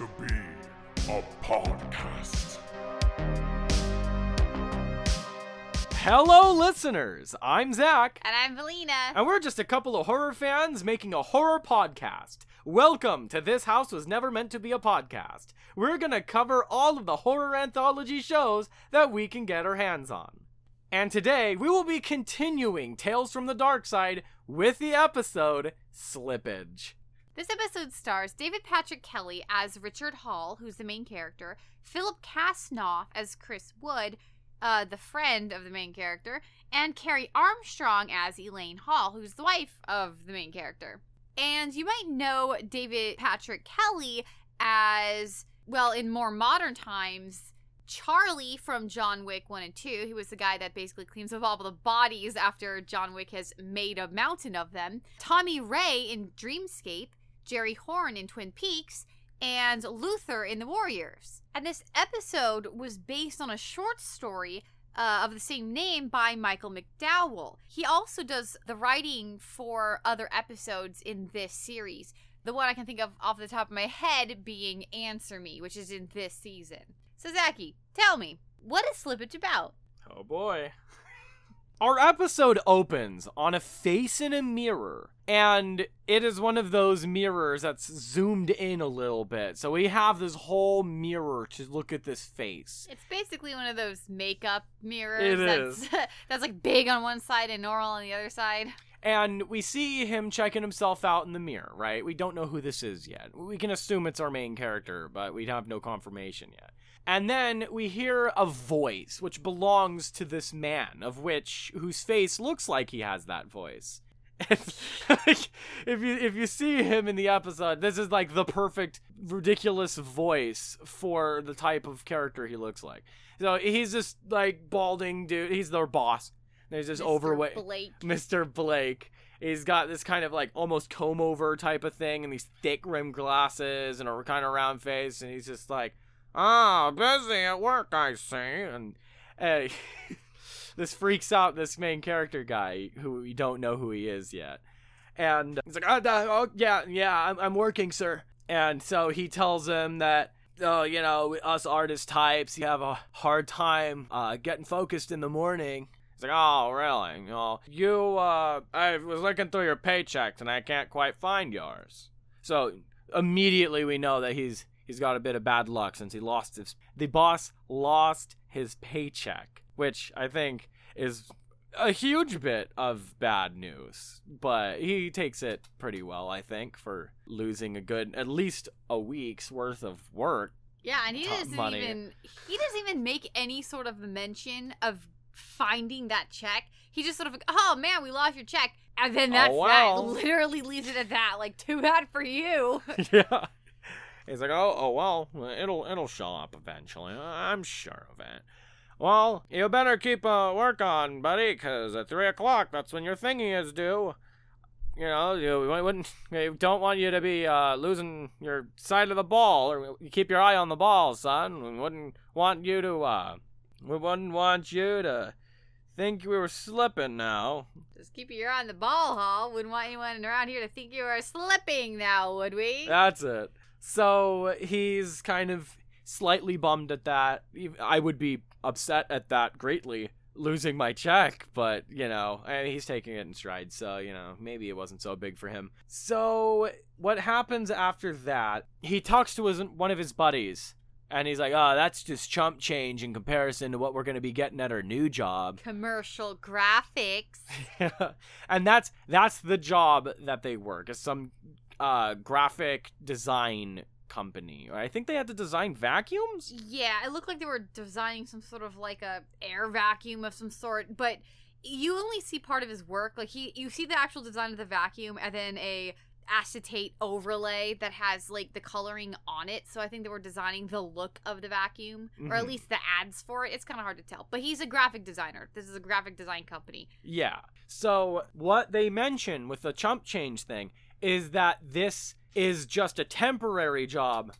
to be a podcast. Hello, listeners. I'm Zach, And I'm Valina. and we're just a couple of horror fans making a horror podcast. Welcome to This House Was Never Meant to Be a Podcast. We're gonna cover all of the horror anthology shows that we can get our hands on. And today, we will be continuing Tales from the Dark Side with the episode Slippage. This episode stars David Patrick Kelly as Richard Hall, who's the main character, Philip Casnoff as Chris Wood, uh, the friend of the main character, and Kerry Armstrong as Elaine Hall, who's the wife of the main character. And you might know David Patrick Kelly as, well, in more modern times, Charlie from John Wick 1 and 2. He was the guy that basically cleans up all the bodies after John Wick has made a mountain of them. Tommy Ray in Dreamscape, Jerry Horne in Twin Peaks, and Luther in The Warriors. And this episode was based on a short story uh, of the same name by Michael McDowell. He also does the writing for other episodes in this series. The one I can think of off the top of my head being Answer Me, which is in this season. So, Zachy, tell me, what is Slippage about? Oh boy. Our episode opens on a face in a mirror, and it is one of those mirrors that's zoomed in a little bit. So we have this whole mirror to look at this face. It's basically one of those makeup mirrors It that's, that's like big on one side and normal on the other side. And we see him checking himself out in the mirror, right? We don't know who this is yet. We can assume it's our main character, but we have no confirmation yet. And then we hear a voice which belongs to this man, of which whose face looks like he has that voice. if you if you see him in the episode, this is like the perfect ridiculous voice for the type of character he looks like. So he's just like balding dude. He's their boss. There's this Mr. overweight Blake. Mr. Blake. He's got this kind of like almost comb over type of thing and these thick rimmed glasses and a kind of round face. And he's just like, ah, busy at work, I see. And hey, this freaks out this main character guy who we don't know who he is yet. And he's like, oh, oh yeah, yeah, I'm, I'm working, sir. And so he tells him that oh, you know, us artist types, you have a hard time uh, getting focused in the morning. Like, oh, really? Oh, you, uh, I was looking through your paychecks and I can't quite find yours. So immediately we know that he's he's got a bit of bad luck since he lost his. The boss lost his paycheck, which I think is a huge bit of bad news, but he takes it pretty well, I think, for losing a good at least a week's worth of work. Yeah, and he doesn't money. even he doesn't even make any sort of mention of finding that check. He just sort of like, oh man, we lost your check, and then that's Oh, that. Literally leaves it at that. Like too bad for you. yeah. He's like, oh, oh well, it'll it'll show up eventually. I'm sure of it. Well, you better keep uh, work on, buddy, because at three o'clock that's when your thingy is due. You know, you we wouldn't, we don't want you to be uh, losing your side of the ball, or you keep your eye on the ball, son. We wouldn't want you to, uh, we wouldn't want you to think we were slipping now. just keep your eye on the ball, Hall. Wouldn't want anyone around here to think you were slipping now, would we? That's it. So he's kind of slightly bummed at that. I would be upset at that greatly, losing my check, but you know, and he's taking it in stride, so you know, maybe it wasn't so big for him. So what happens after that? He talks to his one of his buddies. And he's like, oh, that's just chump change in comparison to what we're going to be getting at our new job. Commercial graphics. and that's that's the job that they work as some uh graphic design company i think they had to design vacuums Yeah, it looked like they were designing some sort of like a air vacuum of some sort, but you only see part of his work. Like he you see the actual design of the vacuum and then a acetate overlay that has like the coloring on it. So I think they were designing the look of the vacuum or at Mhm. least the ads for it. It's kind of hard to tell. But he's a graphic designer. This is a graphic design company. yeah so what they mention with the chump change thing is that this is just a temporary job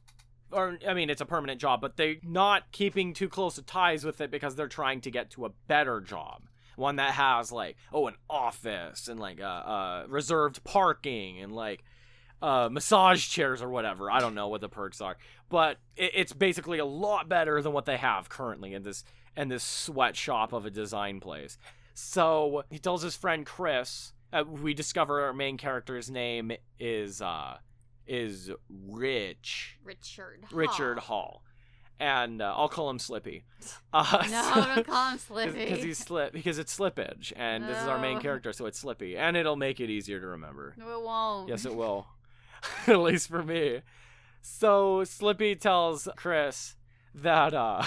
or I mean it's a permanent job, but they're not keeping too close of ties with it because they're trying to get to a better job. One that has like oh an office and like uh, uh reserved parking and like uh, massage chairs or whatever. I don't know what the perks are, but it, it's basically a lot better than what they have currently in this in this sweatshop of a design place. So he tells his friend Chris. Uh, we discover our main character's name is uh is Rich Richard. Richard Hall. Hall, and uh, I'll call him Slippy. Uh, No, don't call him Slippy. because he's slip because it's slippage and this is our main character so it's slippy and it'll make it easier to remember No, it won't. yes it will at least for me so slippy tells chris that uh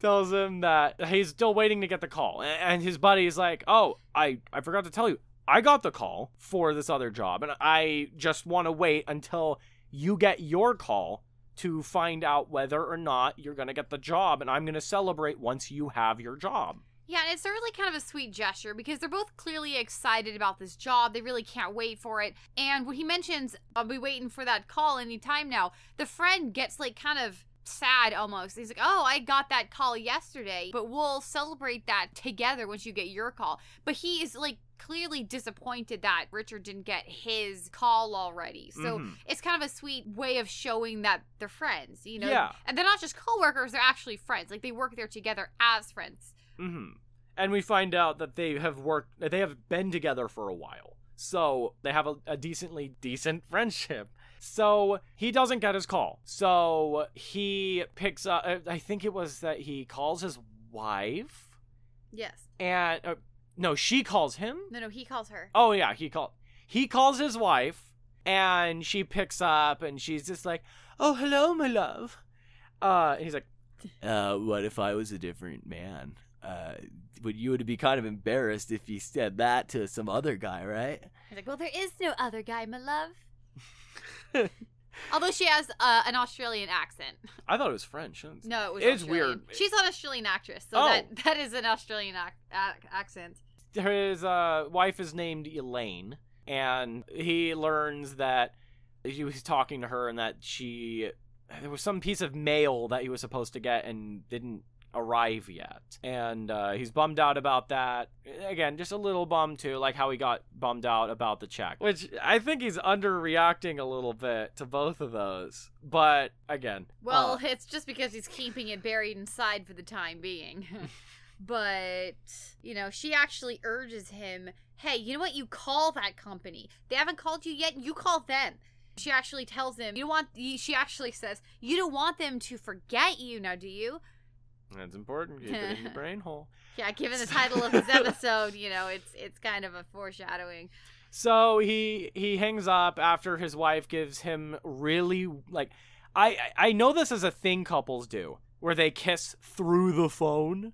tells him that he's still waiting to get the call and his buddy is like oh i i forgot to tell you i got the call for this other job and i just want to wait until you get your call to find out whether or not you're going to get the job and i'm going to celebrate once you have your job Yeah, and it's really kind of a sweet gesture because they're both clearly excited about this job. They really can't wait for it. And when he mentions, I'll be waiting for that call any time now, the friend gets like kind of sad almost. He's like, Oh, I got that call yesterday, but we'll celebrate that together once you get your call. But he is like clearly disappointed that Richard didn't get his call already. So Mhm. it's kind of a sweet way of showing that they're friends, you know? Yeah. And they're not just coworkers, they're actually friends. Like they work there together as friends. hmm And we find out that they have worked, they have been together for a while. So they have a, a decently decent friendship. So he doesn't get his call. So he picks up, I think it was that he calls his wife. Yes. And, uh, no, she calls him. No, no, he calls her. Oh, yeah, he called. He calls his wife, and she picks up, and she's just like, "Oh, hello, my love." Uh, and he's like, "Uh, what if I was a different man? Uh, would you would be kind of embarrassed if you said that to some other guy, right?" He's like, well, there is no other guy, my love. Although she has uh, an Australian accent. I thought it was French. No, it was It's Australian. weird. She's an Australian actress, so Oh. that that is an Australian ac- ac- accent. His uh, wife is named Elaine, and he learns that he was talking to her and that she there was some piece of mail that he was supposed to get and didn't arrive yet. And uh, he's bummed out about that. Again just a little bummed too like how he got bummed out about the check which i think he's underreacting a little bit to both of those. But again Well, uh, it's just because he's keeping it buried inside for the time being. but, you know, she actually urges him, hey, you know what? You call that company. They haven't called you yet. You call them. She actually tells him, you don't want, she actually says, you don't want them to forget you now, do you? that's important keep it in your brain hole Yeah, given the title of this episode, you know, it's it's kind of a foreshadowing. So he he hangs up after his wife gives him really like I I I know this is a thing couples do where they kiss through the phone.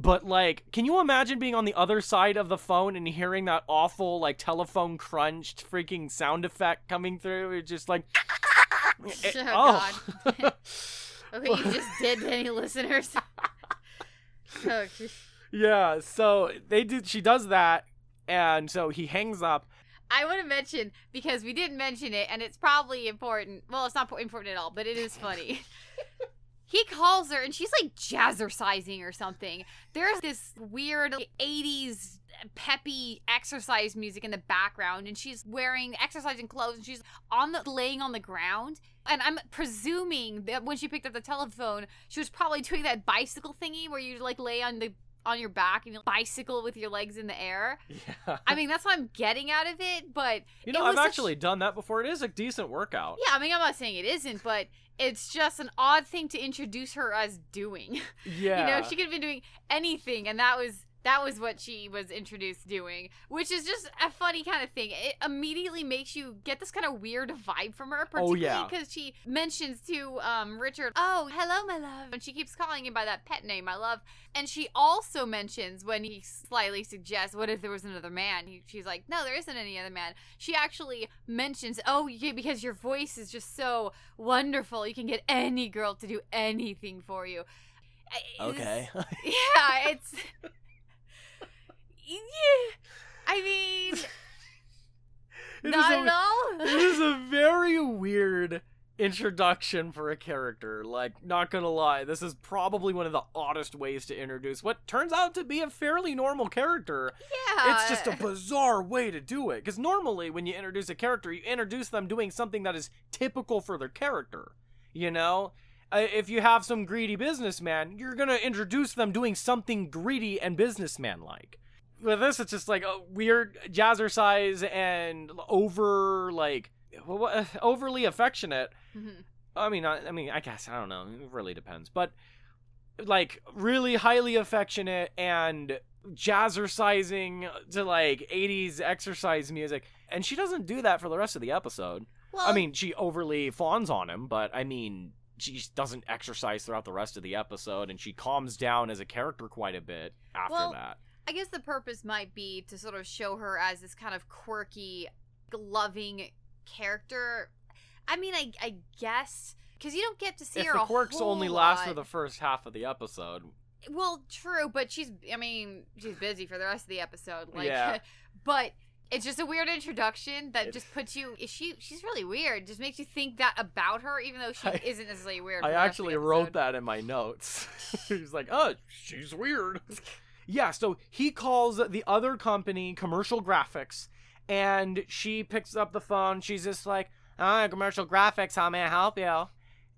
But like, can you imagine being on the other side of the phone and hearing that awful like telephone crunched freaking sound effect coming through? It's just like it- Oh, eh, oh. Okay, you just did any listeners. oh, yeah, so they did she does that and so he hangs up I want to mention because we didn't mention it, and it's probably important. Well, it's not important at all, but it is funny. He calls her, and she's like jazzercising or something. There's this weird 80s peppy exercise music in the background, and she's wearing exercising clothes, and she's on the laying on the ground. And I'm presuming that when she picked up the telephone, she was probably doing that bicycle thingy where you like lay on the on your back and you bicycle with your legs in the air. Yeah. I mean, that's what I'm getting out of it, but You know, I've actually done that before. It is a decent workout. yeah, I mean, I'm not saying it isn't, but it's just an odd thing to introduce her as doing. Yeah. You know, she could have been doing anything, and that was that was what she was introduced doing, which is just a funny kind of thing. It immediately makes you get this kind of weird vibe from her, Oh, particularly yeah. because she mentions to um, Richard, "Oh, hello, my love," and she keeps calling him by that pet name, "my love." And she also mentions when he slightly suggests, "What if there was another man?" He, she's like, "No, there isn't any other man." She actually mentions, "Oh, yeah, because your voice is just so wonderful, you can get any girl to do anything for you." Okay. yeah, it's. Yeah, I mean, not a- at all. it is a very weird introduction for a character. Like, not gonna lie, this is probably one of the oddest ways to introduce what turns out to be a fairly normal character. Yeah. It's just a bizarre way to do it. Because normally, when you introduce a character, you introduce them doing something that is typical for their character. You know? Uh, if you have some greedy businessman, you're gonna introduce them doing something greedy and businessman like. With this, it's just like a weird jazzercise and over, like, overly affectionate. Mhm. I mean, I, I mean, I guess I don't know. It really depends, but like really highly affectionate and jazzercising to like 80s exercise music, and she doesn't do that for the rest of the episode. Well, I mean, she overly fawns on him, but I mean, she doesn't exercise throughout the rest of the episode, and she calms down as a character quite a bit after Well, that. I guess the purpose might be to sort of show her as this kind of quirky, loving character. I mean, I I guess because you don't get to see If her. the quirks only last lot. for the first half of the episode, Well, true, but she's I mean, she's busy for the rest of the episode. Like Yeah. but it's just a weird introduction that just puts you is she she's really weird. Just makes you think that about her even though she I- isn't necessarily weird. I for the rest of the actually wrote that in my notes. He's like, oh, she's weird. yeah, so he calls the other company, Commercial Graphics, and she picks up the phone. She's just like, oh, Commercial Graphics, how may I help you?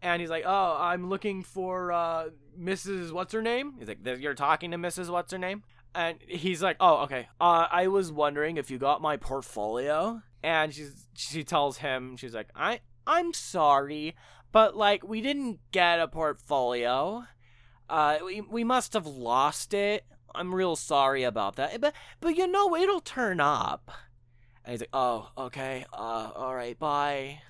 And he's like, oh, I'm looking for uh, Mrs. What's her name? He's like, you're talking to Mrs. What's her name? And he's like, oh, okay. Uh, I was wondering if you got my portfolio. And she's she tells him, she's like, I I'm sorry, but like we didn't get a portfolio. Uh, we we must have lost it. I'm real sorry about that. But but you know it'll turn up. And he's like, oh, okay. Uh, all right, bye.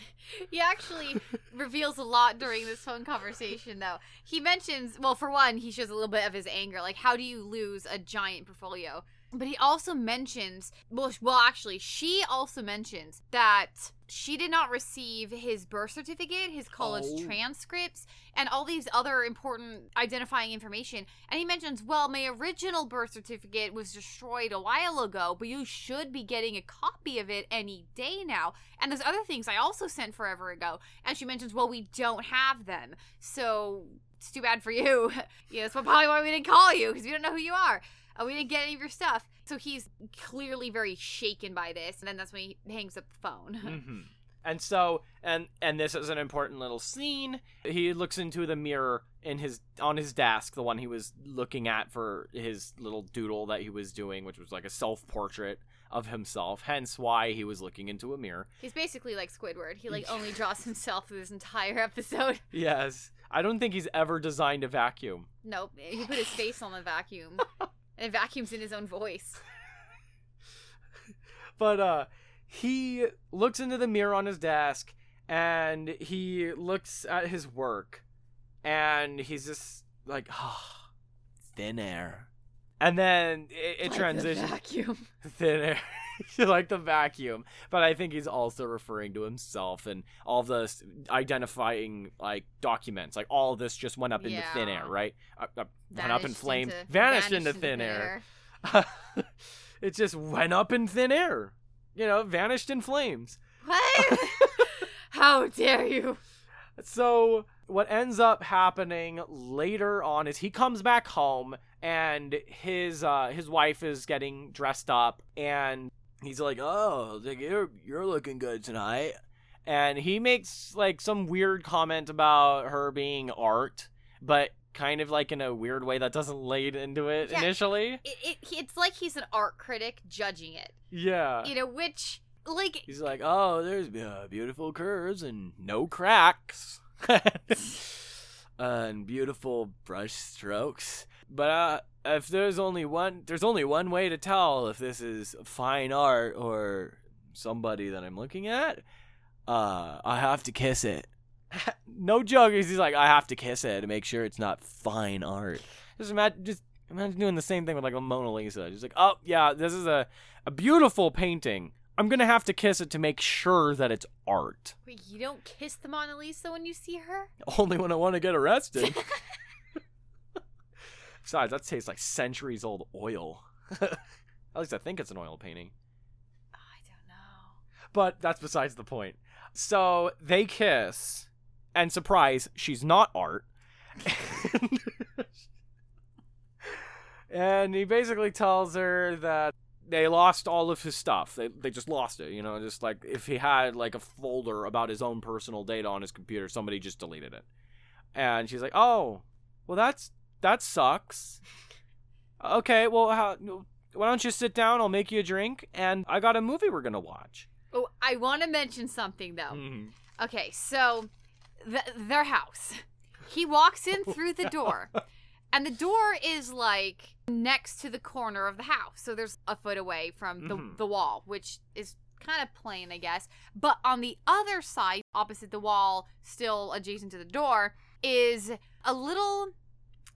He actually reveals a lot during this phone conversation, though. He mentions, well, for one, he shows a little bit of his anger. Like, how do you lose a giant portfolio? But he also mentions, well, well, actually, she also mentions that she did not receive his birth certificate, his college Oh. transcripts, and all these other important identifying information. And he mentions, well, my original birth certificate was destroyed a while ago, but you should be getting a copy of it any day now. And there's other things I also sent forever ago. And she mentions, well, we don't have them. So it's too bad for you. yeah, that's probably why we didn't call you, because we don't know who you are. Uh, we didn't get any of your stuff. So he's clearly very shaken by this. And then that's when he hangs up the phone. hmm And so, and and this is an important little scene. He looks into the mirror in his on his desk, the one he was looking at for his little doodle that he was doing, which was like a self portrait of himself. Hence why he was looking into a mirror. He's basically like Squidward. He like only draws himself through this entire episode. Yes, I don't think he's ever designed a vacuum. Nope. He put his face on the vacuum. And it vacuums in his own voice. but uh he looks into the mirror on his desk and he looks at his work and he's just like ah thin air and then it, it Like transitions vacuum. thin air like the vacuum but i think he's also referring to himself and all the identifying like documents like all this just went up into thin air right uh, uh, went up in Vanished flames into- vanished, into thin air. it just went up in thin air. You know, vanished in flames. What? How dare you? So, what ends up happening later on is he comes back home and his uh his wife is getting dressed up and he's like, "Oh, like, you're you're looking good tonight." And he makes like some weird comment about her being art, but kind of like in a weird way that doesn't lay into it Yeah. initially. It, it, it's like he's an art critic judging it. Yeah. You know, which, like, He's like, oh, there's uh, beautiful curves and no cracks. and beautiful brush strokes. But uh, if there's only one, there's only one way to tell if this is fine art or somebody that I'm looking at. Uh, I have to kiss it. no joke. He's like, I have to kiss it to make sure it's not fine art. Just imagine, just imagine doing the same thing with like a Mona Lisa. Just like, oh yeah, this is a a beautiful painting. I'm gonna have to kiss it to make sure that it's art. wait, you don't kiss the Mona Lisa when you see her? Only when I want to get arrested. Besides, that tastes like centuries old oil. At least I think it's an oil painting. I don't know. But that's besides the point. So they kiss, And surprise, she's not Art. and he basically tells her that they lost all of his stuff. They they just lost it, you know, just like if he had like a folder about his own personal data on his computer, somebody just deleted it. And she's like, "Oh, well that's that sucks." okay, well how why don't you sit down? I'll make you a drink and I got a movie we're going to watch. Oh, I want to mention something though. Mhm. Okay, so th- their house. He walks in through the door, and the door is like next to the corner of the house. So there's a foot away from the, Mhm. the wall, which is kind of plain, I guess. But on the other side, opposite the wall, still adjacent to the door, is a little.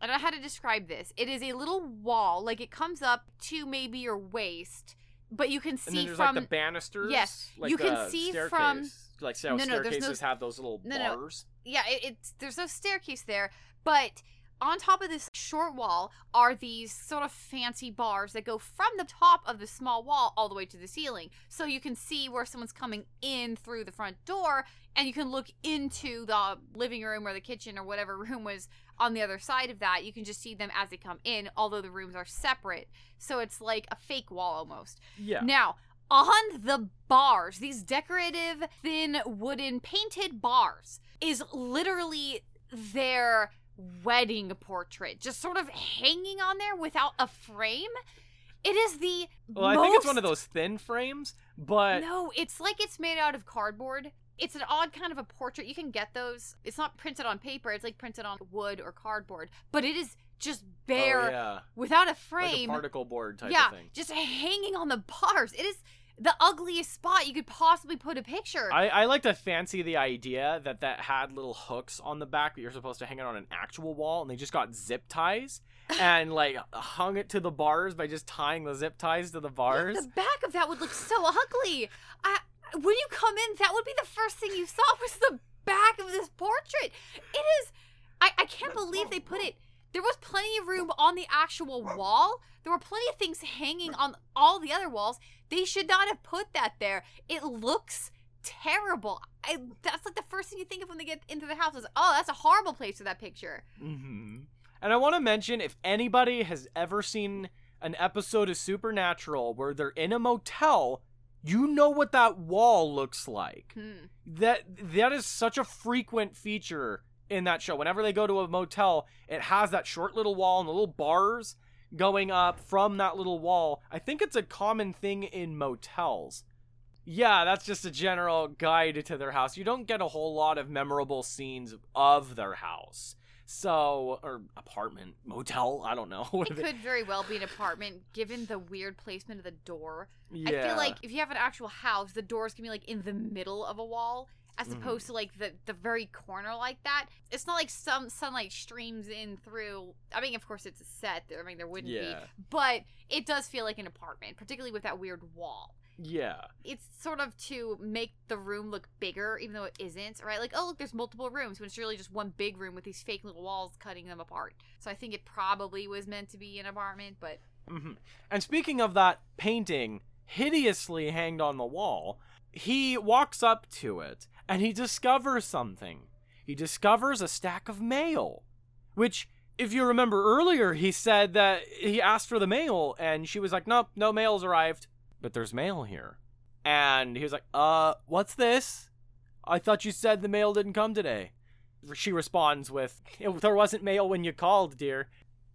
I don't know how to describe this. It is a little wall, like it comes up to maybe your waist, but you can see from like the banisters. Yes, like you can see staircase. from- like how No, no, there's no staircases have those little No, no. yeah, it, it's there's no staircase there, but on top of this short wall are these sort of fancy bars that go from the top of the small wall all the way to the ceiling. So you can see where someone's coming in through the front door and you can look into the living room or the kitchen or whatever room was on the other side of that. You can just see them as they come in, although the rooms are separate. So it's like a fake wall almost. Yeah. Now, on the bars, these decorative, thin, wooden, painted bars, is literally their wedding portrait, just sort of hanging on there without a frame. It is the Well, I think it's one of those thin frames, but No, it's like it's made out of cardboard. It's an odd kind of a portrait. You can get those. It's not printed on paper. It's like printed on wood or cardboard, but it is just bare oh, yeah. without a like frame a particle board type yeah, just hanging on the bars. It is the ugliest spot you could possibly put a picture. I, I like to fancy the idea that that had little hooks on the back that you're supposed to hang it on an actual wall, and they just got zip ties and like hung it to the bars by just tying the zip ties to the bars. the back of that would look so ugly. I, when you come in, that would be the first thing you saw was the back of this portrait. It is. I, I can't believe they put it. There was plenty of room on the actual wall. There were plenty of things hanging on all the other walls. They should not have put that there. It looks terrible. I, that's like the first thing you think of when they get into the house is, oh, that's a horrible place for that picture. hmm And I want to mention if anybody has ever seen an episode of Supernatural where they're in a motel, you know what that wall looks like. Hmm. That that is such a frequent feature in that show. Whenever they go to a motel, it has that short little wall and the little bars going up from that little wall. I think it's a common thing in motels. Yeah, that's just a general guide to their house. You don't get a whole lot of memorable scenes of their house. So, or apartment, motel, I don't know. What It could very well be an apartment given the weird placement of the door. yeah. I feel like if you have an actual house, the doors can be like in the middle of a wall, as Mhm. opposed to like the the very corner like that. It's not like some sunlight streams in through. I mean, of course, it's a set. I mean, there wouldn't Yeah. be, but it does feel like an apartment, particularly with that weird wall. Yeah. It's sort of to make the room look bigger, even though it isn't, right? Like, oh, look, there's multiple rooms, when it's really just one big room with these fake little walls cutting them apart. So I think it probably was meant to be an apartment, but hmm And speaking of that painting hideously hanged on the wall, he walks up to it and he discovers something. He discovers a stack of mail, which, if you remember earlier, he said that he asked for the mail and she was like, nope, no mail's arrived, but there's mail here. And he was like, uh, what's this? I thought you said the mail didn't come today. She responds with, there wasn't mail when you called, dear.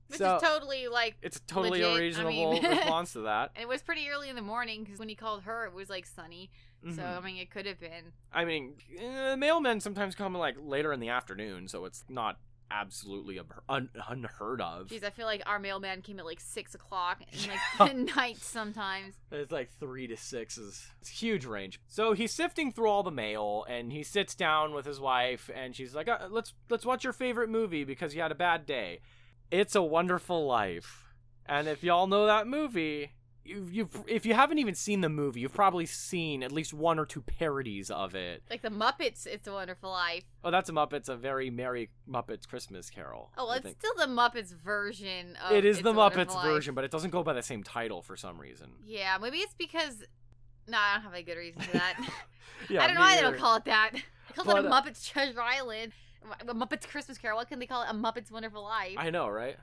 which So- is totally like It's totally Legit, I a reasonable mean- response to that. And it was pretty early in the morning because when he called her, it was like sunny. So Mhm. I mean, it could have been. I mean, uh, mailmen sometimes come like later in the afternoon, so it's not absolutely un- un- unheard of. Jeez, I feel like our mailman came at like six o'clock and like the night sometimes. It's like three to six is it's a huge range. So he's sifting through all the mail, and he sits down with his wife, and she's like, uh, "Let's let's watch your favorite movie because you had a bad day." It's a Wonderful Life, and if y'all know that movie, you you've if you haven't even seen the movie, you've probably seen at least one or two parodies of it. Like the Muppets, It's a Wonderful Life. Oh, that's a Muppets, a very merry Muppets Christmas Carol. Oh, well, it's still the Muppets version of It is It's the Muppets version, but it doesn't go by the same title for some reason. Yeah, maybe it's because. No, I don't have a good reason for that. Yeah, I don't know why they don't call it that. They call it a uh, Muppets Treasure Island, a Muppets Christmas Carol. What couldn't they call it a Muppets Wonderful Life? I know, right?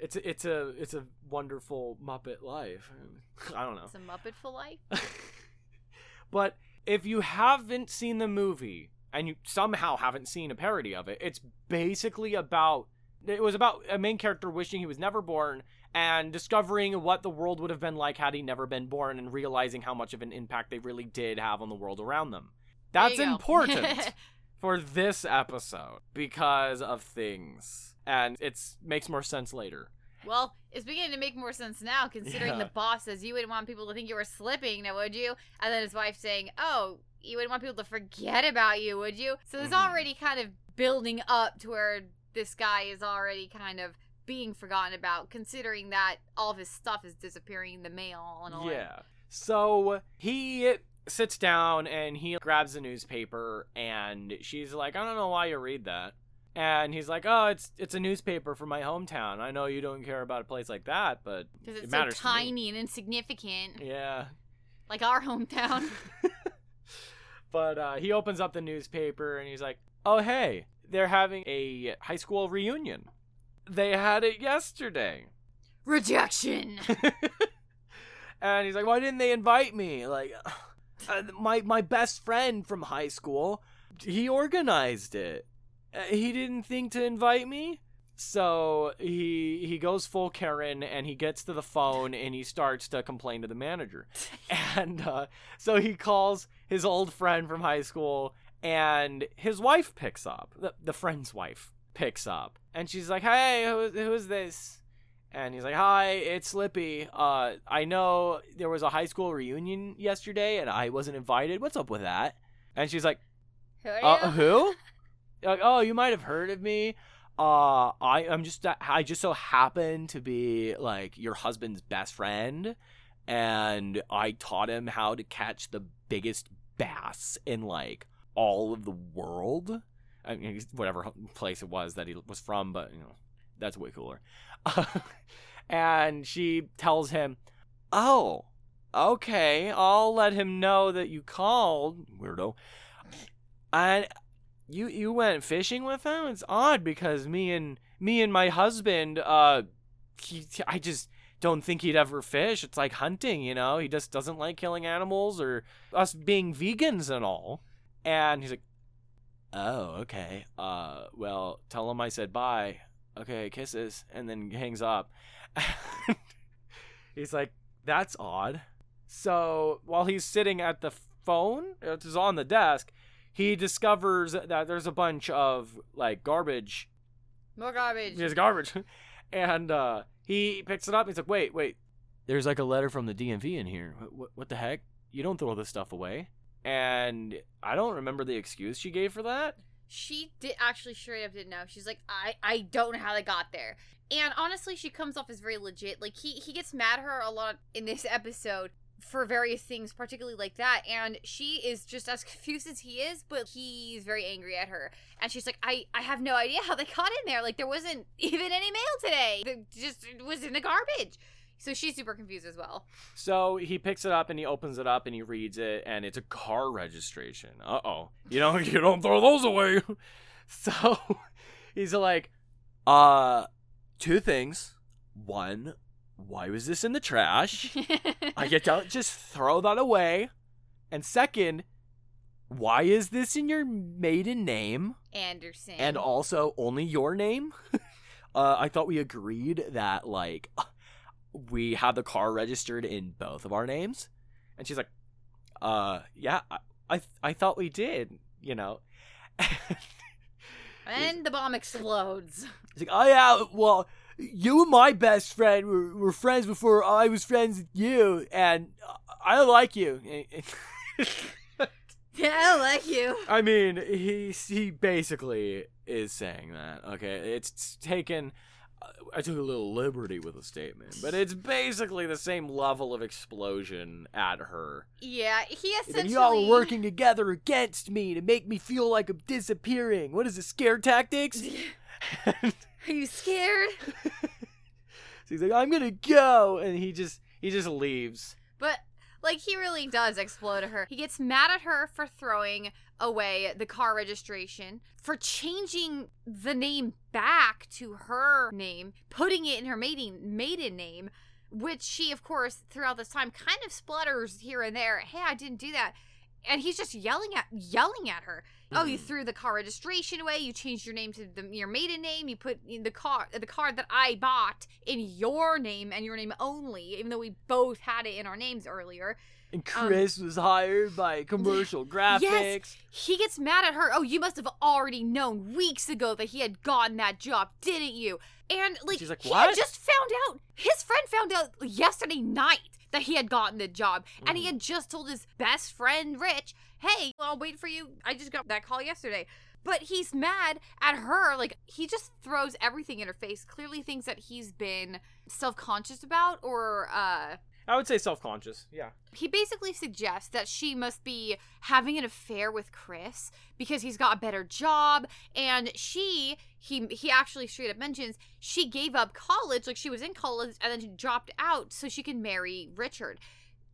It's a, it's a it's a wonderful Muppet life. I don't know. It's a Muppet for life. but if you haven't seen the movie and you somehow haven't seen a parody of it, it's basically about it was about a main character wishing he was never born and discovering what the world would have been like had he never been born and realizing how much of an impact they really did have on the world around them. That's important for this episode because of things. And it makes more sense later. well, it's beginning to make more sense now, considering Yeah. the boss says you wouldn't want people to think you were slipping, now would you? And then his wife saying, "Oh, you wouldn't want people to forget about you, would you?" So there's Mhm. already kind of building up to where this guy is already kind of being forgotten about, considering that all of his stuff is disappearing in the mail and all that. Yeah. So he sits down and he grabs a newspaper and she's like, I don't know why you read that. And he's like, Oh, it's it's a newspaper from my hometown. I know you don't care about a place like that, but Because it it's so matters to me." tiny and insignificant, Yeah. like our hometown. But uh, he opens up the newspaper and he's like, Oh hey, they're having a high school reunion. They had it yesterday. Rejection. and he's like, "Why didn't they invite me?" Like, uh, my my best friend from high school, he organized it. Uh, he didn't think to invite me, so he he goes full Karen and he gets to the phone and he starts to complain to the manager. and uh, so he calls his old friend from high school, and his wife picks up. The, the friend's wife picks up, and she's like, "Hey, who, who is this?" And he's like, "Hi, it's Lippy. Uh, I know there was a high school reunion yesterday, and I wasn't invited. What's up with that?" And she's like, Who are "Uh, you? who?" Like, "Oh, you might have heard of me. Uh, I I'm just I just so happen to be like your husband's best friend, and I taught him how to catch the biggest bass in like all of the world. I mean, whatever place it was that he was from, but you know, that's way cooler. and she tells him, "Oh, okay, I'll let him know that you called, weirdo." And you you went fishing with him? It's odd because me and me and my husband, uh, he, I just don't think he'd ever fish. It's like hunting, you know. He just doesn't like killing animals or us being vegans and all. And he's like, "Oh, okay. Uh, well, tell him I said bye. Okay, kisses." And then hangs up. he's like, "That's odd." So while he's sitting at the phone, it is on the desk, he discovers that there's a bunch of like garbage. More garbage. There's garbage, and uh, he picks it up. He's like, "Wait, wait. There's like a letter from the DMV in here. What, what, what the heck? You don't throw this stuff away." And I don't remember the excuse she gave for that. She did actually straight up didn't know. She's like, I I don't know how they got there. And honestly, she comes off as very legit. Like he he gets mad at her a lot in this episode for various things, particularly like that. And she is just as confused as he is, but he's very angry at her. And she's like, I I have no idea how they got in there. Like there wasn't even any mail today. It just it was in the garbage. So she's super confused as well. So he picks it up and he opens it up and he reads it and it's a car registration. Uh oh. You know, you don't throw those away. So he's like, uh, two things. One, why was this in the trash? I get don't just throw that away. And second, why is this in your maiden name? Anderson. And also only your name? uh, I thought we agreed that like we had the car registered in both of our names. And she's like, uh, yeah, I I, I thought we did, you know. and the bomb explodes. He's like, oh yeah, well, you and my best friend were, were friends before I was friends with you, and I like you. Yeah, I like you. I mean, he he basically is saying that. Okay, it's taken. uh, I took a little liberty with the statement, but it's basically the same level of explosion at her. Yeah, he He's like, essentially. Y'all are working together against me to make me feel like I'm disappearing. What is it, scare tactics? Are you scared? so he's like, I'm gonna go, and he just he just leaves. But like he really does explode at her. He gets mad at her for throwing away the car registration, for changing the name back to her name, putting it in her maiden maiden name, which she, of course, throughout this time kind of splutters here and there. Hey, I didn't do that. And he's just yelling at yelling at her. Oh, you Mhm. threw the car registration away. You changed your name to the, your maiden name. You put in the car the car that I bought in your name and your name only, even though we both had it in our names earlier. And Um, Chris was hired by commercial graphics. Yes, He gets mad at her. Oh, you must have already known weeks ago that he had gotten that job, didn't you? And like, She's like, he "What?" just found out. His friend found out yesterday night that he had gotten the job, and he Mhm. had just told his best friend Rich, "Hey, I'll wait for you. I just got that call yesterday." But he's mad at her. Like he just throws everything in her face. Clearly thinks that he's been self-conscious about or uh I would say self-conscious. Yeah. he basically suggests that she must be having an affair with Chris because he's got a better job and she he he actually straight up mentions she gave up college like she was in college and then she dropped out so she can marry Richard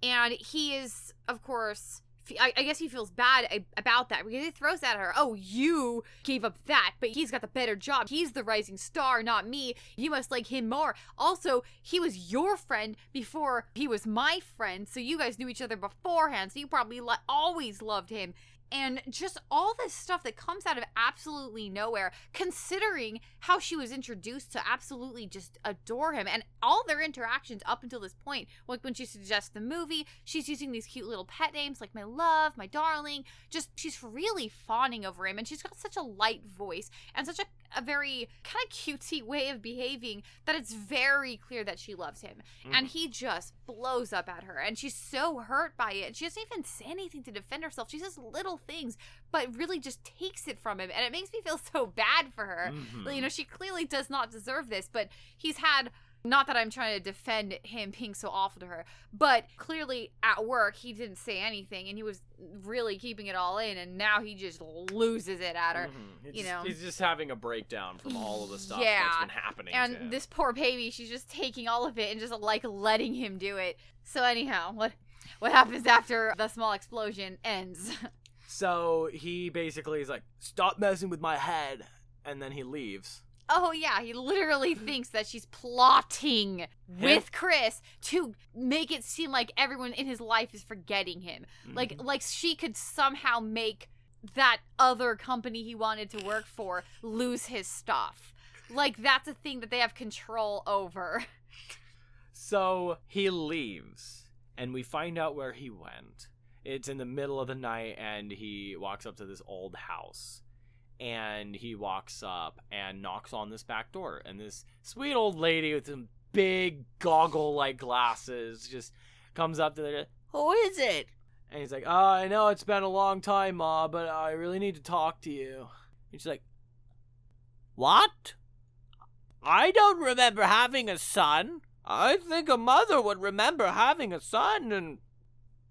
and he is of course I, I guess he feels bad about that because he throws at her, "Oh, you gave up that, but he's got the better job. He's the rising star, not me. You must like him more. Also, he was your friend before he was my friend, so you guys knew each other beforehand. So you probably lo- always loved him." And just all this stuff that comes out of absolutely nowhere, considering how she was introduced to absolutely just adore him and all their interactions up until this point. Like when she suggests the movie, she's using these cute little pet names like my love, my darling. Just she's really fawning over him, and she's got such a light voice and such a, a very kind of cutesy way of behaving that it's very clear that she loves him. And he just blows up at her, and she's so hurt by it. She doesn't even say anything to defend herself. She says little things, but really just takes it from him, and it makes me feel so bad for her. Mhm. You know, she clearly does not deserve this, but he's had. Not that I'm trying to defend him being so awful to her, but clearly at work he didn't say anything and he was really keeping it all in, and now he just loses it at her. Mhm. You know. he's just having a breakdown from all of the stuff Yeah. that's been happening. And this poor baby, she's just taking all of it and just like letting him do it. So anyhow, what what happens after the small explosion ends? So he basically is like, "Stop messing with my head," and then he leaves. Oh yeah, he literally thinks that she's plotting with Chris to make it seem like everyone in his life is forgetting him. Like Mhm. like she could somehow make that other company he wanted to work for lose his stuff. Like that's a thing that they have control over. So he leaves, and we find out where he went. It's in the middle of the night, and he walks up to this old house. And he walks up and knocks on this back door. And this sweet old lady with some big goggle like glasses just comes up to the Who is it? And he's like, Oh, I know it's been a long time, Ma, but I really need to talk to you. And she's like, What? I don't remember having a son. I think a mother would remember having a son, and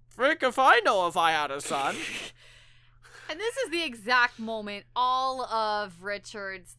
freak if I know if I had a son. And this is the exact moment all of Richard's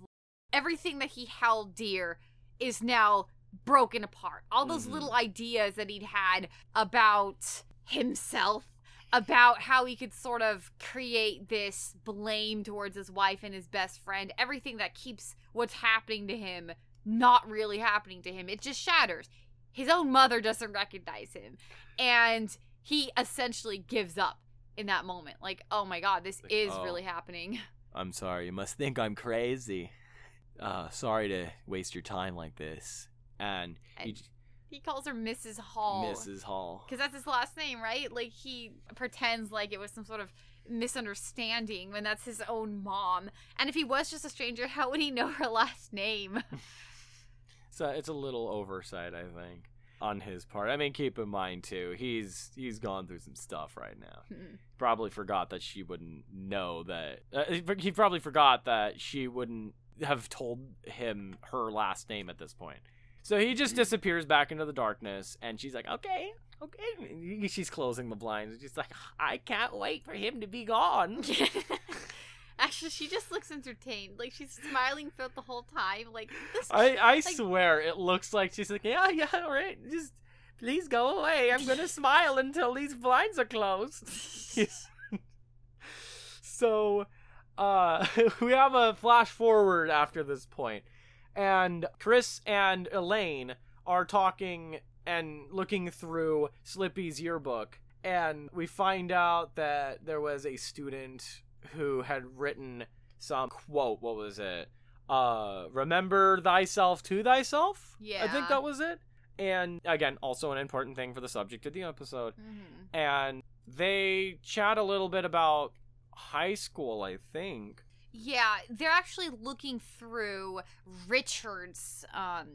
everything that he held dear is now broken apart. All those Mhm. little ideas that he'd had about himself, about how he could sort of create this blame towards his wife and his best friend, everything that keeps what's happening to him not really happening to him. It just shatters. His own mother doesn't recognize him. And he essentially gives up in that moment. Like, oh my god, this Like, is oh. really happening. I'm sorry, you must think I'm crazy. Uh, sorry to waste your time like this. And he, And He calls her Mrs. Hall. Mrs. Hall. Because that's his last name, right? Like, he pretends like it was some sort of misunderstanding when that's his own mom. And if he was just a stranger, how would he know her last name? So it's a little oversight, I think, on his part. I mean, keep in mind too, he's he's gone through some stuff right now. Probably forgot that she wouldn't know that. Uh, he probably forgot that she wouldn't have told him her last name at this point. So he just disappears back into the darkness, and she's like, "Okay, okay." She's closing the blinds. She's like, "I can't wait for him to be gone." Actually, she just looks entertained. Like, she's smiling throughout the whole time. Like, this I I Like- swear it looks like she's like, yeah, yeah, all right, just please go away. I'm gonna smile until these blinds are closed. So uh we have a flash forward after this point and chris and elaine are talking and looking through slippy's yearbook and we find out that there was a student who had written some quote what was it? Uh remember thyself to thyself? Yeah, i think that was it. And again also an important thing for the subject of the episode. Mhm. and they chat a little bit about high school i think Yeah, they're actually looking through Richard's um,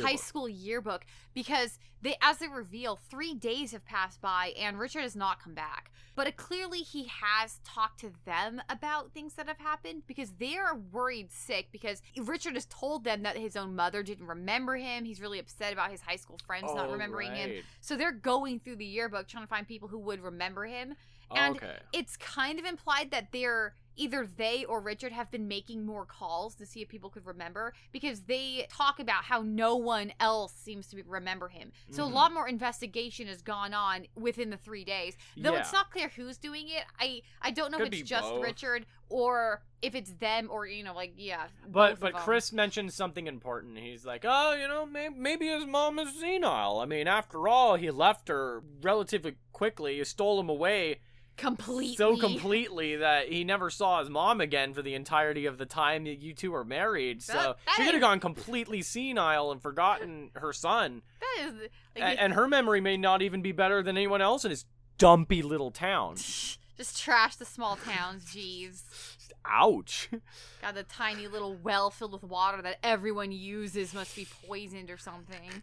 high school yearbook because they, as they reveal, three days have passed by and Richard has not come back. But clearly, he has talked to them about things that have happened because they are worried sick because Richard has told them that his own mother didn't remember him. He's really upset about his high school friends not Oh, remembering him. So they're going through the yearbook trying to find people who would remember him. And okay it's kind of implied that they're either they or Richard have been making more calls to see if people could remember because they talk about how no one else seems to remember him. So Mhm. a lot more investigation has gone on within the 3 days. Though it's not clear who's doing it. I I don't know Could if it's just both. Richard or if it's them or you know like yeah. But but. Chris mentioned something important. He's like, oh, you know, maybe, maybe his mom is senile. I mean, after all, he left her relatively quickly. You stole him away completely so completely that he never saw his mom again for the entirety of the time that you two were married. So That- she could have gone completely senile and forgotten her son. That is like, and her memory may not even be better than anyone else in his dumpy little town. just trash the small towns, jeez. Ouch. God, the tiny little well filled with water that everyone uses must be poisoned or something.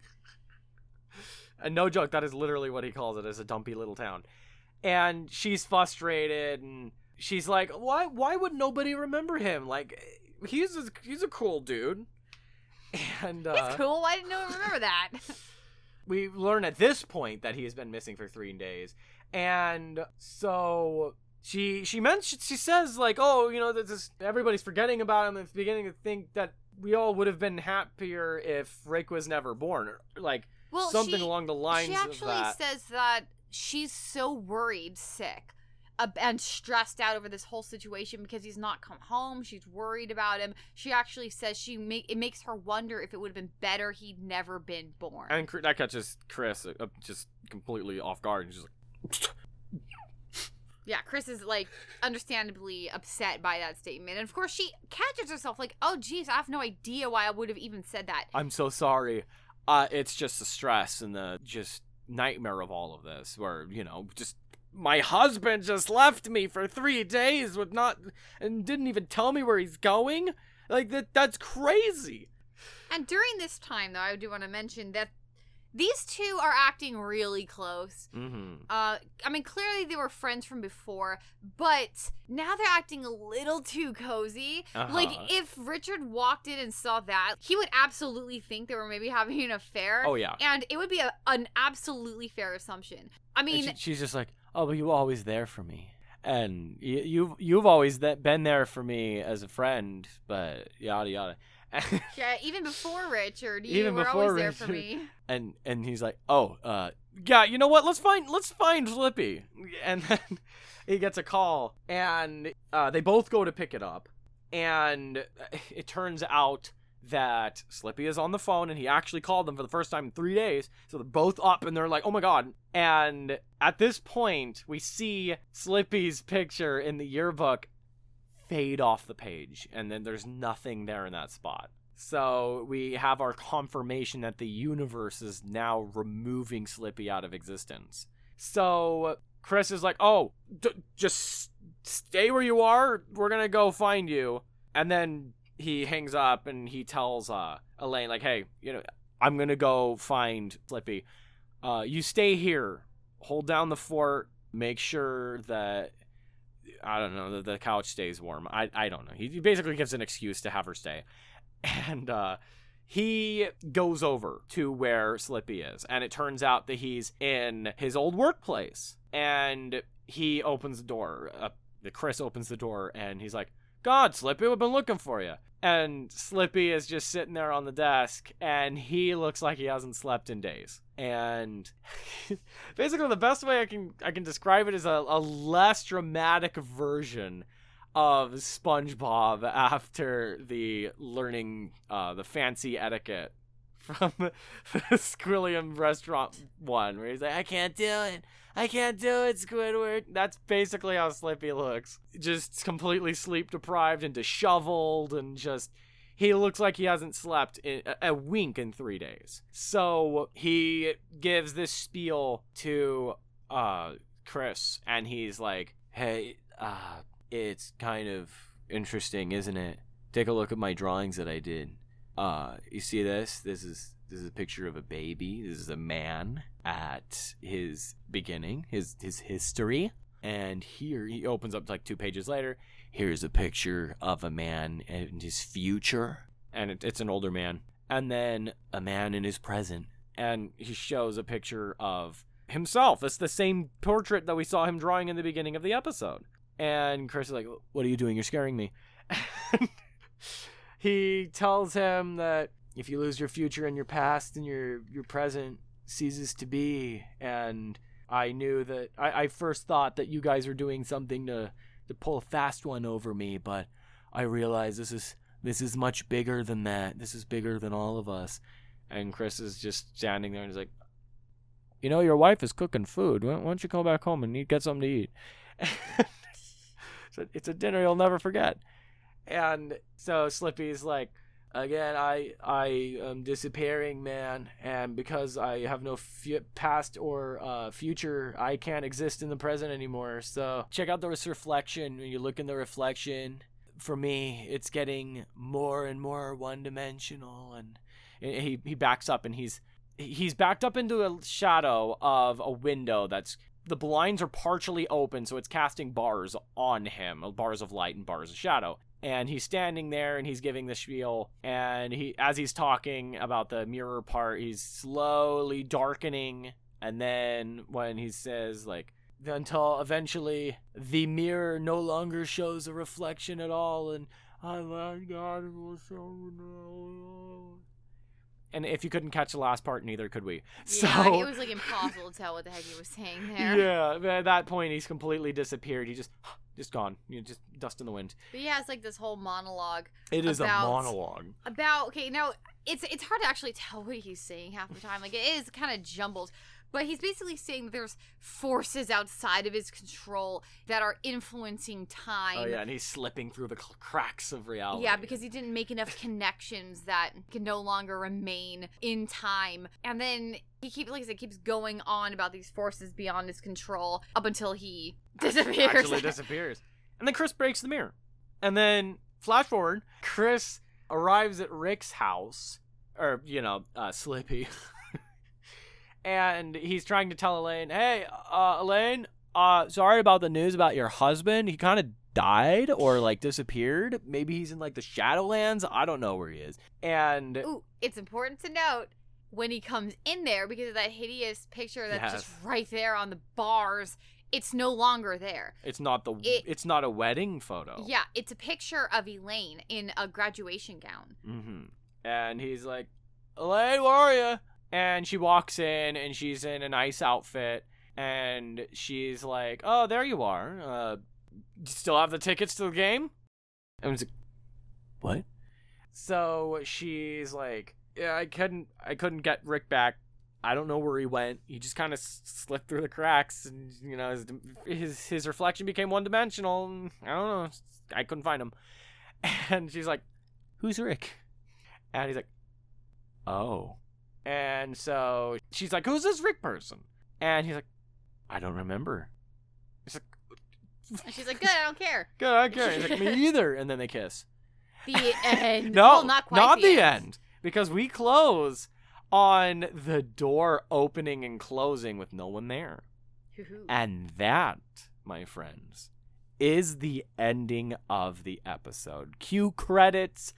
And no joke, that is literally what he calls it, it, is a dumpy little town. And she's frustrated and she's like, Why why would nobody remember him? Like he's a, he's a cool dude. And uh, It's cool. Why didn't no one remember that? we learn at this point that he has been missing for three days and so she she mentions she says like oh you know this is, everybody's forgetting about him and beginning to think that we all would have been happier if rick was never born or like Well, something she, along the lines of that. she actually says that she's so worried, sick, and stressed out over this whole situation because he's not come home. She's worried about him. She actually says she make it makes her wonder if it would have been better he'd never been born. and that catches chris uh, just completely off guard and she's like Yeah, Chris is like understandably upset by that statement. And of course, she catches herself like, oh, geez, I have no idea why I would have even said that. i'm so sorry uh it's just the stress and the just nightmare of all of this where you know just my husband just left me for three days with not and didn't even tell me where he's going? Like that that's crazy. And during this time, though, I do want to mention that these two are acting really close. mm-hmm Uh, I mean, clearly they were friends from before, but now they're acting a little too cozy. Like, Uh-huh. if Richard walked in and saw that, he would absolutely think they were maybe having an affair. oh yeah And it would be a, an absolutely fair assumption. I mean, she- she's just like oh but you were always there for me and you, you've you've always been there for me as a friend but yada yada yeah, even before Richard, you Even were before always there for Richard. me. and and he's like, "Oh, uh, yeah, you know what? Let's find let's find Slippy." And then he gets a call, and uh, they both go to pick it up, and it turns out that Slippy is on the phone, and he actually called them for the first time in three days. So they're both up, and they're like, "Oh my god!" And at this point, we see Slippy's picture in the yearbook fade off the page, and then there's nothing there in that spot. So we have our confirmation that the universe is now removing Slippy out of existence. So Chris is like, "Oh, d- just stay where you are. We're gonna go find you." And then he hangs up and he tells uh, Elaine, like, "Hey, you know, I'm gonna go find Slippy. Uh, you stay here. Hold down the fort. Make sure that." I don't know. The, the couch stays warm. I I don't know. He, basically gives an excuse to have her stay, and uh, he goes over to where Slippy is, and it turns out that he's in his old workplace, and he opens the door. Uh, Chris opens the door, and he's like, "God, Slippy, we've been looking for you." And Slippy is just sitting there on the desk, and he looks like he hasn't slept in days. And basically, the best way I can I can describe it is a, a less dramatic version of SpongeBob after the learning uh, the fancy etiquette from the Squilliam restaurant one, where he's like, "I can't do it, I can't do it, Squidward." That's basically how Slippy looks, just completely sleep deprived and disheveled, and just he looks like he hasn't slept a, a wink in three days. So he gives this spiel to uh Chris, and he's like, "Hey, uh, it's kind of interesting, isn't it? Take a look at my drawings that I did. Uh, you see this? This is this is a picture of a baby. This is a man at his beginning, his his history. And here he opens up like two pages later. Here's a picture of a man and his future, and it, it's an older man. And then a man in his present, and he shows a picture of himself. It's the same portrait that we saw him drawing in the beginning of the episode. And Chris is like, What are you doing? You're scaring me. he tells him that if you lose your future and your past and your, your present ceases to be, and I knew that I, I first thought that you guys were doing something to, to pull a fast one over me, but I realize this is this is much bigger than that. This is bigger than all of us. And Chris is just standing there and he's like, You know, your wife is cooking food. Why don't you go back home and eat, get something to eat? it's, a, it's a dinner you'll never forget. And so Slippy's like, again, I I am disappearing, man, and because I have no fu- past or uh, future, I can't exist in the present anymore. So check out this reflection. When you look in the reflection, for me, it's getting more and more one dimensional, and he he backs up and he's he's backed up into a shadow of a window that's the blinds are partially open so it's casting bars on him bars of light and bars of shadow and he's standing there and he's giving the spiel and he as he's talking about the mirror part he's slowly darkening and then when he says like until eventually the mirror no longer shows a reflection at all and i thank god it was so and if you couldn't catch the last part, neither could we. Yeah, so it was like impossible to tell what the heck he was saying there. yeah, at that point he's completely disappeared. He just just gone. You know, just dust in the wind. But he has like this whole monologue It is About- a monologue. about okay, now it's it's hard to actually tell what he's saying half the time. Like it is kind of jumbled. But he's basically saying there's forces outside of his control that are influencing time. Oh yeah, and he's slipping through the cl- cracks of reality. Yeah, because he didn't make enough connections that can no longer remain in time. And then he keeps, like I said, keeps going on about these forces beyond his control up until he disappears. actually disappears. And then Chris breaks the mirror. And then flash forward, Chris arrives at Rick's house, or you know, uh, Slippy, and he's trying to tell Elaine, "Hey, uh, Elaine, uh, sorry about the news about your husband. He kind of died or like disappeared. Maybe he's in like the Shadowlands. I don't know where he is." And Ooh, it's important to note when he comes in there because of that hideous picture that's just right there on the bars. It's no longer there. it's not the It- it's not a wedding photo. Yeah, it's a picture of Elaine in a graduation gown. Mm-hmm. And he's like, Elaine, where are you? And she walks in and she's in a nice outfit. And she's like, Oh, there you are. Uh, you still have the tickets to the game? And I was like, What? So she's like, Yeah, I couldn't, I couldn't get Rick back. I don't know where he went. He just kind of slipped through the cracks, and you know, his his, his reflection became one dimensional. I don't know. I couldn't find him. And she's like, "Who's Rick?" And he's like, "Oh." And so she's like, "Who's this Rick person?" And he's like, "I don't remember." He's like, she's like, "Good, I don't care." "Good, I don't care." He's like, "Me either." And then they kiss. The end. No, well, not quite not the, the end. Because we close on the door opening and closing with no one there. And that, my friends, is the ending of the episode. Cue credits,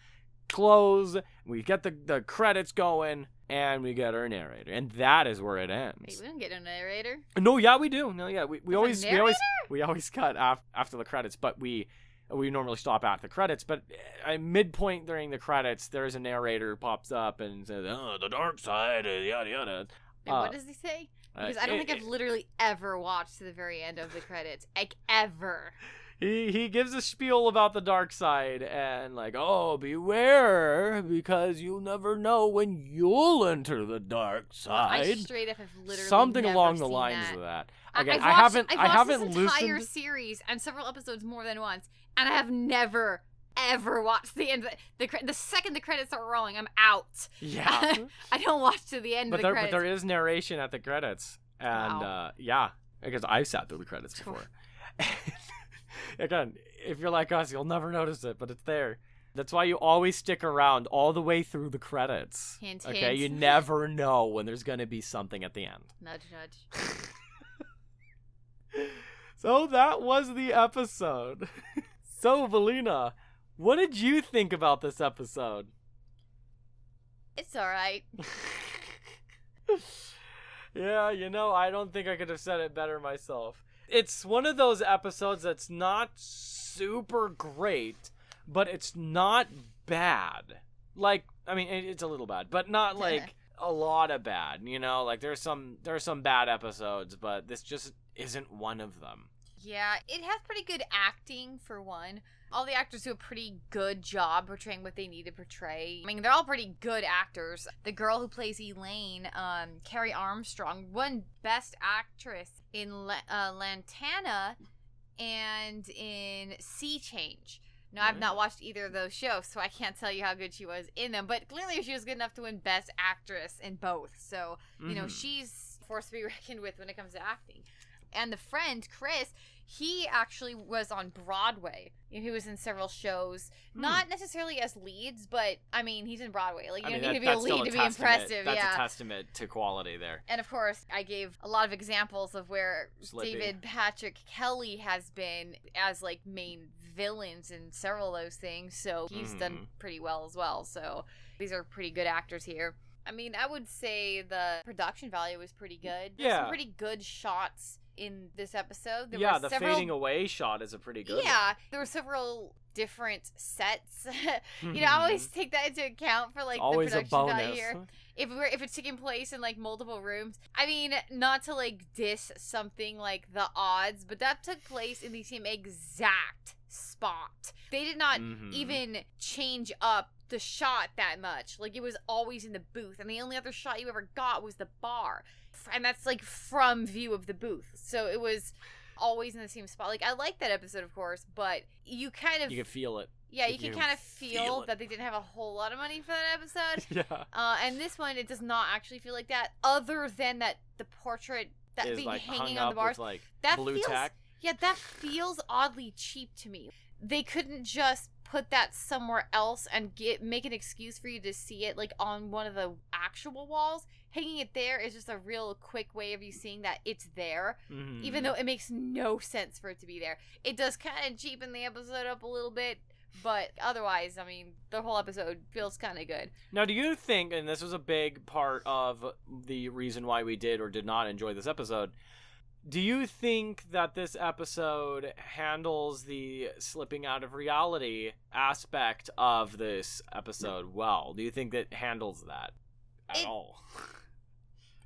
close, we get the, the credits going, and we get our narrator. And that is where it Wait, ends. we don't get a narrator. No, yeah, we do. No, yeah, we, we There's always we always we always cut af- after the credits, but we we normally stop at the credits. But at midpoint during the credits, there's a narrator who pops up and says, "Oh, the dark side," uh, yada yada. Wait, Uh, what does he say? Uh, Because I don't it- think I've literally ever watched to the very end of the credits. Like ever. he he gives a spiel about the dark side and like, oh, beware because you'll never know when you'll enter the dark side." I straight up have literally Something along the lines that. of that. I- Okay, I've I watched- haven't I've I watched haven't this entire listened. series and several episodes more than once, and I have never ever watched the end. Of the, the the second the credits are rolling, I'm out. Yeah. I don't watch to the end but of the there but there is narration at the credits. And Wow. uh yeah, because I've sat through the credits before. Again, if you're like us, you'll never notice it, but it's there. That's why you always stick around all the way through the credits. Hint, okay, hint. you never know when there's going to be something at the end. nudge, nudge. So that was the episode. So, Valina, what did you think about this episode? It's all right. yeah, you know, I don't think I could have said it better myself. It's one of those episodes that's not super great, but it's not bad. Like, I mean, it's a little bad, but not like a lot of bad. You know, like there's some there's some bad episodes, but this just isn't one of them. Yeah, it has pretty good acting for one. All the actors do a pretty good job portraying what they need to portray. I mean, they're all pretty good actors. The girl who plays Elaine, um, Kerry Armstrong, won Best Actress in La- uh, Lantana and in SeaChange. No, I've not watched either of those shows, so I can't tell you how good she was in them. But clearly, she was good enough to win Best Actress in both. So you know, Mhm. she's force to be reckoned with when it comes to acting. And the friend, Chris, he actually was on Broadway. He was in several shows, Hmm. not necessarily as leads, but I mean, he's in Broadway. Like, you I mean, don't need that- to be a lead to be impressive. That's yeah. a testament to quality there. and of course, I gave a lot of examples of where Slippy. David Patrick Kelly has been as like main villains in several of those things. So he's Mhm. done pretty well as well. So these are pretty good actors here. I mean, I would say the production value was pretty good. There's Yeah. some pretty good shots in this episode. There yeah, the several, fading away shot is a pretty good. Yeah, there were several different sets. you know, I always take that into account for like Mm-hmm. always the production value here if we're if it's taking place in like multiple rooms. I mean, not to like diss something like the odds, but that took place in the same exact spot. They did not Mhm. even change up the shot that much. Like it was always in the booth, and the only other shot you ever got was the bar, and that's like from view of the booth. So it was always in the same spot. Like I like that episode, of course, but you kind of You can feel it. yeah, you can kind of feel feel that they didn't have a whole lot of money for that episode. yeah. Uh, and this one, it does not actually feel like that, other than that the portrait that being like hanging on the bars. like that blue feels, tack. Yeah, that feels oddly cheap to me. They couldn't just put that somewhere else and get make an excuse for you to see it like on one of the actual walls. Hanging it there is just a real quick way of you seeing that it's there, Mhm. even though it makes no sense for it to be there. It does kind of cheapen the episode up a little bit, but otherwise, I mean, the whole episode feels kind of good. Now, do you think, and this was a big part of the reason why we did or did not enjoy this episode, do you think that this episode handles the slipping out of reality aspect of this episode well? Do you think that handles that at It- all?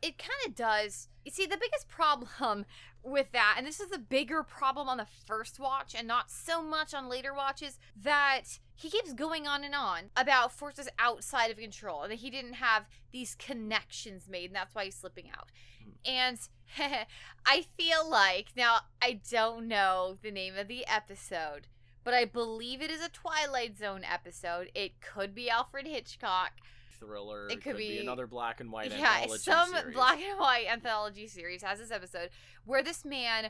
it kind of does. You see, the biggest problem with that, and this is the bigger problem on the first watch and not so much on later watches, that he keeps going on and on about forces outside of control and that he didn't have these connections made, and that's why he's slipping out. Hmm. And I feel like, now, I don't know the name of the episode, but I believe it is a Twilight Zone episode. It could be Alfred Hitchcock. Thriller. It could be- another black and white yeah, anthology some series. black and white anthology series has this episode where this man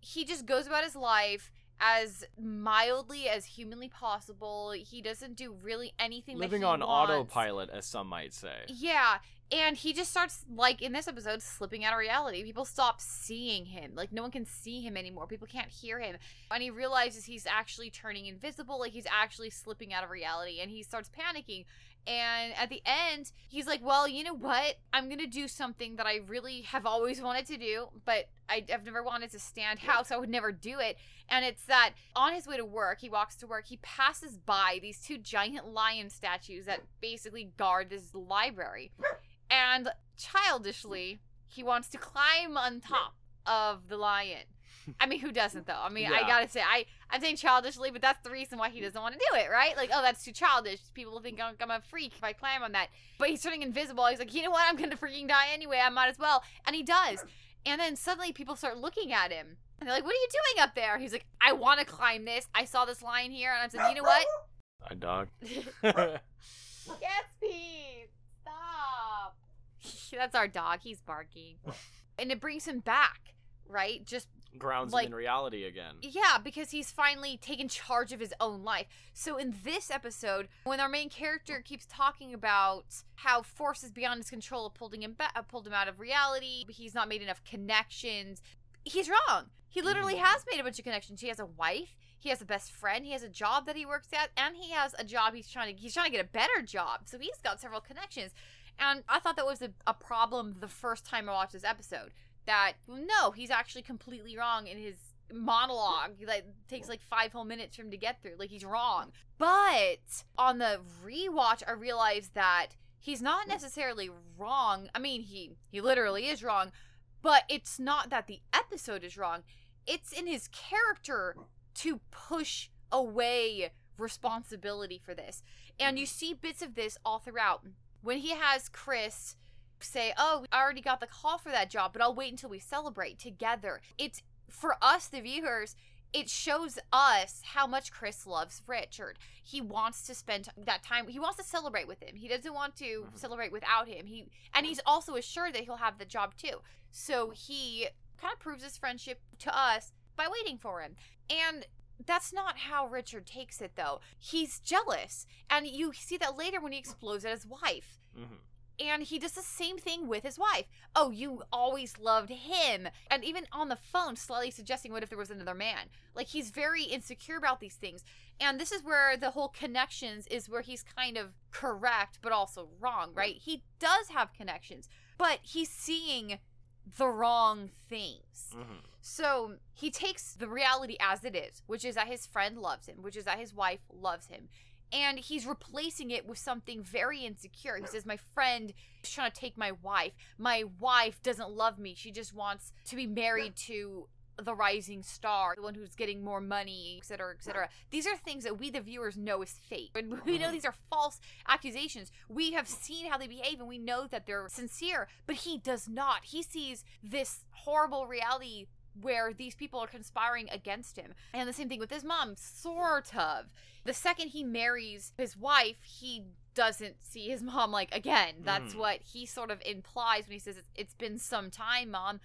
he just goes about his life as mildly as humanly possible. He doesn't do really anything living on wants. autopilot, as some might say. Yeah, and he just starts like in this episode slipping out of reality. People stop seeing him. Like no one can see him anymore. People can't hear him. And he realizes he's actually turning invisible, like he's actually slipping out of reality and he starts panicking. And at the end, he's like, "Well, you know what? I'm going to do something that I really have always wanted to do, but I, I've never wanted to stand out, so I would never do it." And it's that on his way to work, he walks to work, he passes by these two giant lion statues that basically guard this library. And childishly, he wants to climb on top of the lion. I mean, who doesn't though? I mean, Yeah. I gotta say, I I'm saying childishly, but that's the reason why he doesn't want to do it, right? Like, oh, that's too childish. People think I'm, I'm a freak if I climb on that. But he's turning invisible. He's like, you know what? I'm gonna freaking die anyway. I might as well. And he does. And then suddenly people start looking at him. And they're like, what are you doing up there? He's like, I want to climb this. I saw this line here. And I said, you know what? My dog. Gatsby, stop. That's our dog. He's barking. And it brings him back, right? Just Grounds Like- him in reality again. Yeah, because he's finally taken charge of his own life. So in this episode, when our main character keeps talking about how forces beyond his control have pulled him uh, pulled him out of reality, he's not made enough connections. He's wrong. He literally Mhm. has made a bunch of connections. He has a wife. He has a best friend. He has a job that he works at, and he has a job he's trying to he's trying to get a better job. So he's got several connections. And I thought that was a, a problem the first time I watched this episode. That no, he's actually completely wrong in his monologue that takes like five whole minutes for him to get through. Like he's wrong. But on the rewatch, I realized that he's not mm. necessarily wrong. I mean, he he literally is wrong, but it's not that the episode is wrong. It's in his character to push away responsibility for this. And you mm-hmm. see bits of this all throughout. When he has Chris say, "Oh, I already got the call for that job, but I'll wait until we celebrate together." It's for us the viewers, it shows us how much Chris loves Richard. He wants to spend that time. He wants to celebrate with him. He doesn't want to Mhm. celebrate without him. He and he's also assured that he'll have the job too. So he kind of proves his friendship to us by waiting for him. And that's not how Richard takes it though. He's jealous. And you see that later when he explodes at his wife hmm and he does the same thing with his wife. Oh, you always loved him. And even on the phone, slightly suggesting what if there was another man. Like he's very insecure about these things. And this is where the whole connections is where he's kind of correct, but also wrong, right? He does have connections, but he's seeing the wrong things. hmm So he takes the reality as it is, which is that his friend loves him, which is that his wife loves him. And he's replacing it with something very insecure. He says, My friend is trying to take my wife. My wife doesn't love me. She just wants to be married to the rising star, the one who's getting more money, et cetera, et cetera. These are things that we, the viewers, know is fake. And we know mm-hmm. these are false accusations. We have seen how they behave and we know that they're sincere, but he does not. He sees this horrible reality where these people are conspiring against him. And the same thing with his mom, sort of. The second he marries his wife, he doesn't see his mom like again. That's Mhm. what he sort of implies when he says, it's, it's been some time, mom.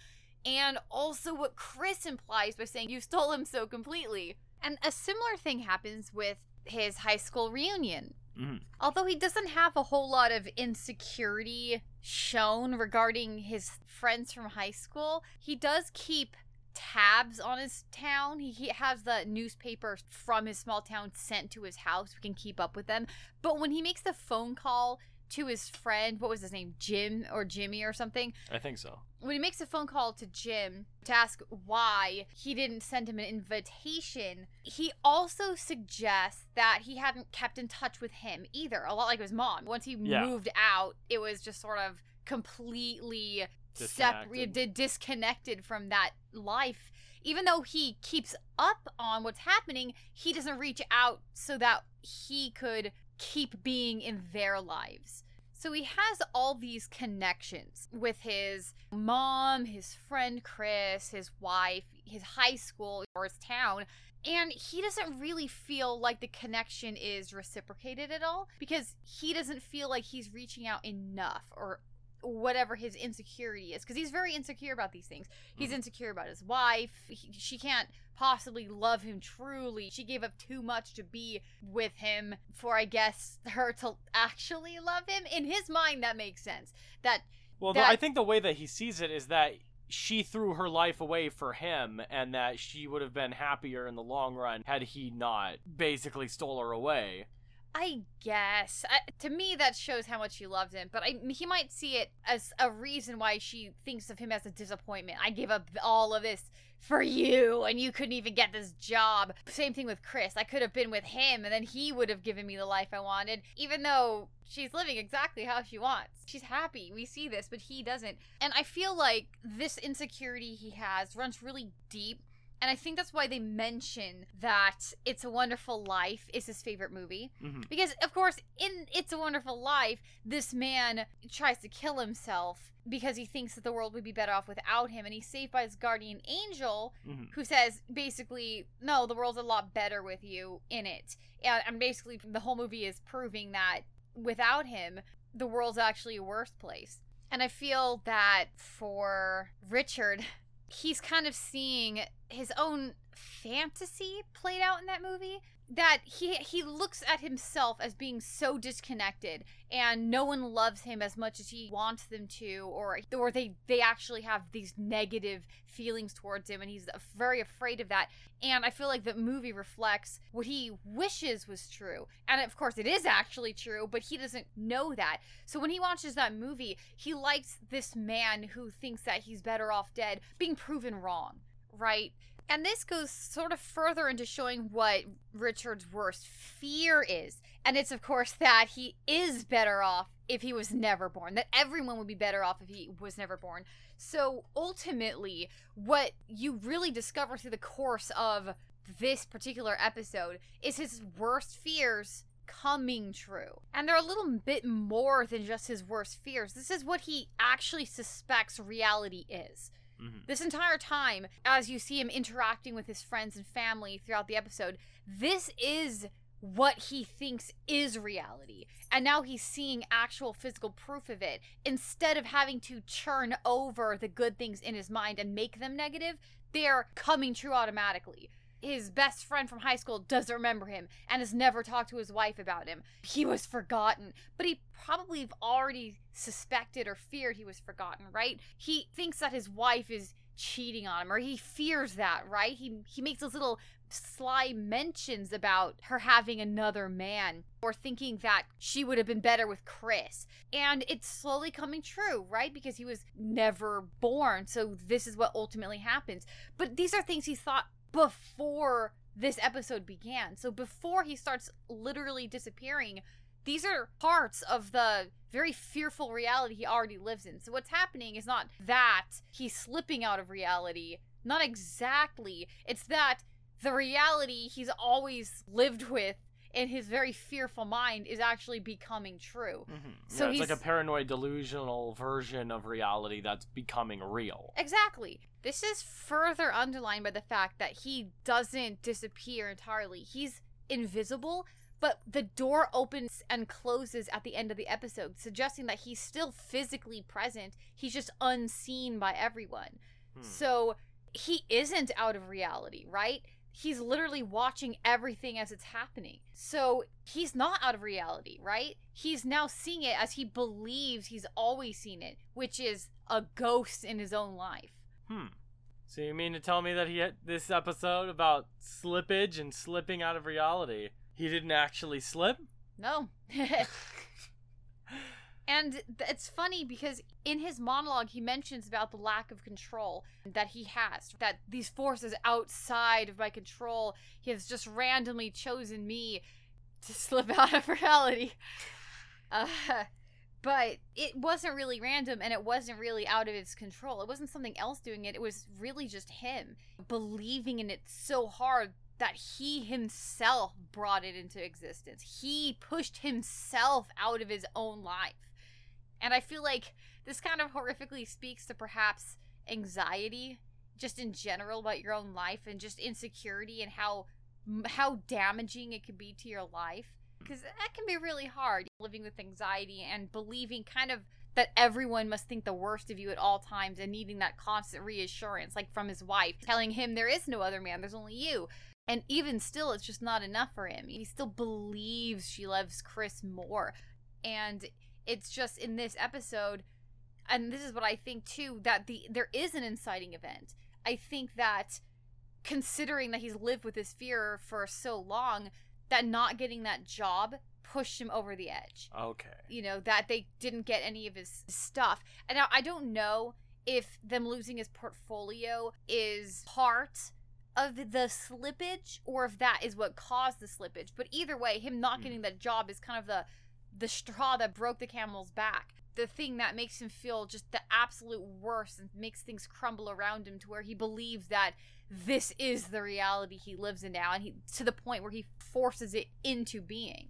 And also what Chris implies by saying, You stole him so completely. And a similar thing happens with his high school reunion. hmm Although he doesn't have a whole lot of insecurity shown regarding his friends from high school, he does keep tabs on his town. He, he has the newspaper from his small town sent to his house. We can keep up with them. But when he makes the phone call to his friend, what was his name? Jim or Jimmy or something? I think so. when he makes a phone call to Jim to ask why he didn't send him an invitation, he also suggests that he hadn't kept in touch with him either. A lot like his mom. Once he Yeah. moved out, it was just sort of completely. Separated, disconnected from that life. Even though he keeps up on what's happening, he doesn't reach out so that he could keep being in their lives. So he has all these connections with his mom, his friend Chris, his wife, his high school, or his town. And he doesn't really feel like the connection is reciprocated at all because he doesn't feel like he's reaching out enough or whatever his insecurity is because he's very insecure about these things. He's Mhm. insecure about his wife. He, she can't possibly love him truly. She gave up too much to be with him for, I guess, her to actually love him. In his mind, that makes sense. That Well, That- I think the way that he sees it is that she threw her life away for him, and that she would have been happier in the long run had he not basically stole her away. I guess to me that shows how much she loves him, but I, he might see it as a reason why she thinks of him as a disappointment. I gave up all of this for you, and you couldn't even get this job. Same thing with Chris. I could have been with him, and then he would have given me the life I wanted, even though she's living exactly how she wants. She's happy. We see this, but he doesn't. And I feel like this insecurity he has runs really deep And I think that's why they mention that It's a Wonderful Life is his favorite movie. hmm Because, of course, in It's a Wonderful Life, this man tries to kill himself because he thinks that the world would be better off without him. And he's saved by his guardian angel, hmm who says basically, no, the world's a lot better with you in it. And basically, the whole movie is proving that without him, the world's actually a worse place. And I feel that for Richard, he's kind of seeing his own fantasy played out in that movie that he he looks at himself as being so disconnected and no one loves him as much as he wants them to or or they they actually have these negative feelings towards him and he's very afraid of that. And i feel like the movie reflects what he wishes was true. And of course it is actually true but he doesn't know that. So when he watches that movie he likes this man who thinks that he's better off dead being proven wrong right and this goes sort of further into showing what Richard's worst fear is. And it's, of course, that he is better off if he was never born, that everyone would be better off if he was never born. So ultimately, what you really discover through the course of this particular episode is his worst fears coming true. And they're a little bit more than just his worst fears. This is what he actually suspects reality is. Hmm This entire time, as you see him interacting with his friends and family throughout the episode, this is what he thinks is reality. And now he's seeing actual physical proof of it. Instead of having to churn over the good things in his mind and make them negative, they're coming true automatically. His best friend from high school doesn't remember him and has never talked to his wife about him. He was forgotten, but he probably already suspected or feared he was forgotten, right? He thinks that his wife is cheating on him or he fears that, right? He he makes those little sly mentions about her having another man or thinking that she would have been better with Chris. And it's slowly coming true, right? Because he was never born. So this is what ultimately happens. But these are things he thought before this episode began. So before he starts literally disappearing, these are parts of the very fearful reality he already lives in. So what's happening is not that he's slipping out of reality, not exactly. It's that the reality he's always lived with in his very fearful mind is actually becoming true. hmm So yeah, it's like a paranoid delusional version of reality that's becoming real. Exactly. This is further underlined by the fact that he doesn't disappear entirely. He's invisible, but the door opens and closes at the end of the episode, suggesting that he's still physically present. He's just unseen by everyone. Hmm. So he isn't out of reality, right? He's literally watching everything as it's happening. So he's not out of reality, right? He's now seeing it as he believes he's always seen it, which is a ghost in his own life. Hmm. So you mean to tell me that he had this episode about slippage and slipping out of reality? He didn't actually slip? No. and it's funny because in his monologue, he mentions about the lack of control that he has, that these forces outside of my control, he has just randomly chosen me to slip out of reality. Uh, but it wasn't really random and it wasn't really out of his control. It wasn't something else doing it. It was really just him believing in it so hard that he himself brought it into existence. He pushed himself out of his own life. And I feel like this kind of horrifically speaks to perhaps anxiety just in general about your own life and just insecurity and how how damaging it can be to your life because that can be really hard living with anxiety and believing kind of that everyone must think the worst of you at all times and needing that constant reassurance like from his wife telling him there is no other man there's only you. And even still it's just not enough for him. He still believes she loves chris more. And it's just in this episode and this is what i think too that the there is an inciting event. I think that considering that he's lived with this fear for so long that not getting that job pushed him over the edge Okay. you know that they didn't get any of his stuff and now i don't know if them losing his portfolio is part of the slippage or if that is what caused the slippage but either way him not Hmm. getting that job is kind of the the straw that broke the camel's back the thing that makes him feel just the absolute worst and makes things crumble around him to where he believes that this is the reality he lives in now and he to the point where he forces it into being.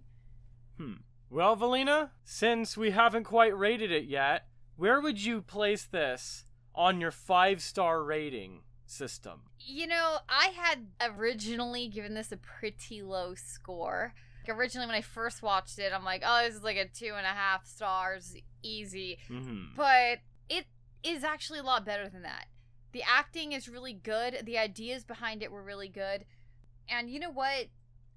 Hmm. Well, Valina, since we haven't quite rated it yet, where would you place this on your five star rating system? You know, I had originally given this a pretty low score. Originally, when I first watched it, I'm like, oh, this is like a two and a half stars, easy. Mm-hmm. But it is actually a lot better than that. The acting is really good, the ideas behind it were really good. And you know what?